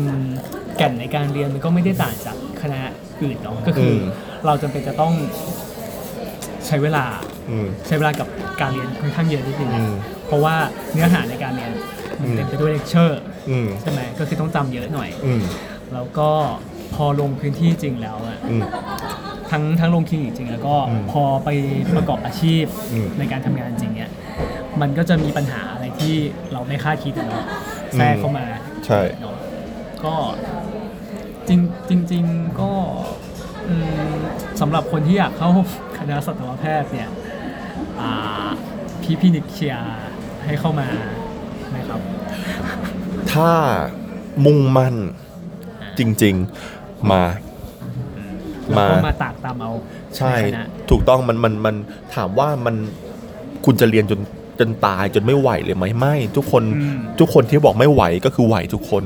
แก่นในการเรียนมันก็ไม่ได้ต่างจากคณะอื่นเนาะก็คืออมเราจำเป็นจะต้องใช้เวลาอืม ใช้เวลากับการเรียนค่อนข้างเยอะนิดนึงอืนะม เพราะว่าเนื้อหาในการเรียนมันอืมเต็มไปด้วยเลคเชอร์อืมใช่ไหมก็คือต้องจำเยอะหน่อย อืม แล้วก็พอลงพื้นที่จริงแล้วอะอืมทั้งทั้งลงคลินิกจริงแล้วก็อืมพอไปประกอบอาชีพอืมในการทำงานจริงเนี่ยมันก็จะมีปัญหาอะไรที่เราไม่คาดคิดอะเนาะแทรกเข้ามาใช่ เนาะก็จริงจริงๆก็อืมสำหรับคนที่อยากเข้าคณะสัตวแพทย์เนี่ยอ่าพี่พี่นิกเชียร์ ให้เข้ามาไหมครับ ถ้ามุ่งมั่นจริง ๆ มาแล้วก็มามาตากตามเอาใช่ นคณะถูกต้องมันมันมันถามว่ามันคุณจะเรียนจนจนตายจนไม่ไหวเลยไหมไม่ ทุกคนอืม ทุกคนที่บอกไม่ไหวก็คือไหวทุกคน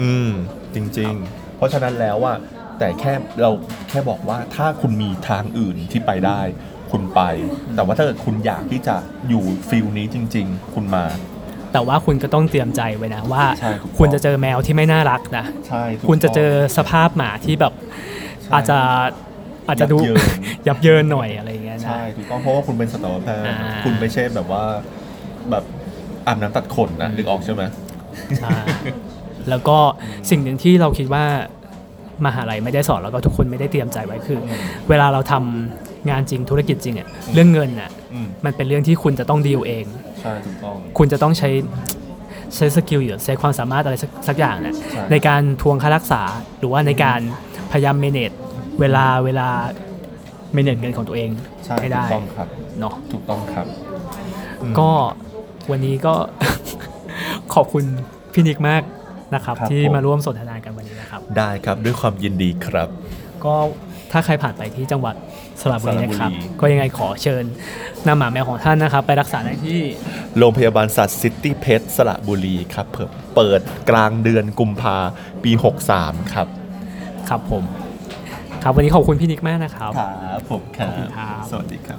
อืม จริง ๆ เพราะฉะนั้นแล้วว่าแต่แค่เราแค่บอกว่าถ้าคุณมีทางอื่นที่ไปได้ คุณไป แต่ว่าถ้าเกิดคุณอยากที่จะอยู่ฟิลนี้จริง ๆ คุณมา แต่ว่าคุณก็ต้องเตรียมใจไว้นะว่า ใช่ถูกต้อง คุณจะเจอแมวที่ไม่น่ารักนะใช่ถูกคุณจะเจอต้งสภาพหมาที่แบบใช่ อาจจะอาจจะดู ยับเยินยับเยินหน่อยอะไรอย่างเงี้ยนะ ใช่ถูกต้องเพราะว่าคุณเป็นสัตวแพทย์อ่า คุณไม่ใช่แบบว่าแบบอาบน้ำตัดขนนะนึกออกใช่ไหมใช่แล้วก็สิ่งหนึ่งที่เราคิดว่ามหาลัยไม่ได้สอนแล้วก็ทุกคนไม่ได้เตรียมใจไว้คือ เวลาเราทำ งานจริงธุรกิจจริงอะเรื่องเงินอะอืมมันเป็นเรื่องที่คุณจะต้องดีลเอง ใช่ถูกต้องคุณจะต้องใช้ใช้สกิลหรือใช้ความสามารถอะไรสักสักอย่างนะใช่ในการทวงค่ารักษาหรือว่าในการพยายาม manage เวลาเวลา manage เงินของตัวเองใช่ให้ได้ถูกต้องครับเนาะถูกต้องครับอืมก็วันนี้ก็ขอบคุณพี่นิกมากนะครับครับที่ผมมาร่วมสนทนากันวันนี้นะครับ ได้ครับด้วยความยินดีครับ ก็ถ้าใครผ่านไปที่จังหวัด สระบุรีนะครับสระบุรีก็ยังไงขอเชิญนำหมาแมวของท่านนะครับ ไปรักษาได้ที่ โรงพยาบาลสัตว์ City Pet สระบุรีครับเพิ่มเปิดกลางเดือนกุมภาปี 63 ครับ ครับผม ครับวันนี้ขอบคุณพี่นิกมากนะครับ ครับผมครัขอบคุณครับสวัสดีครับ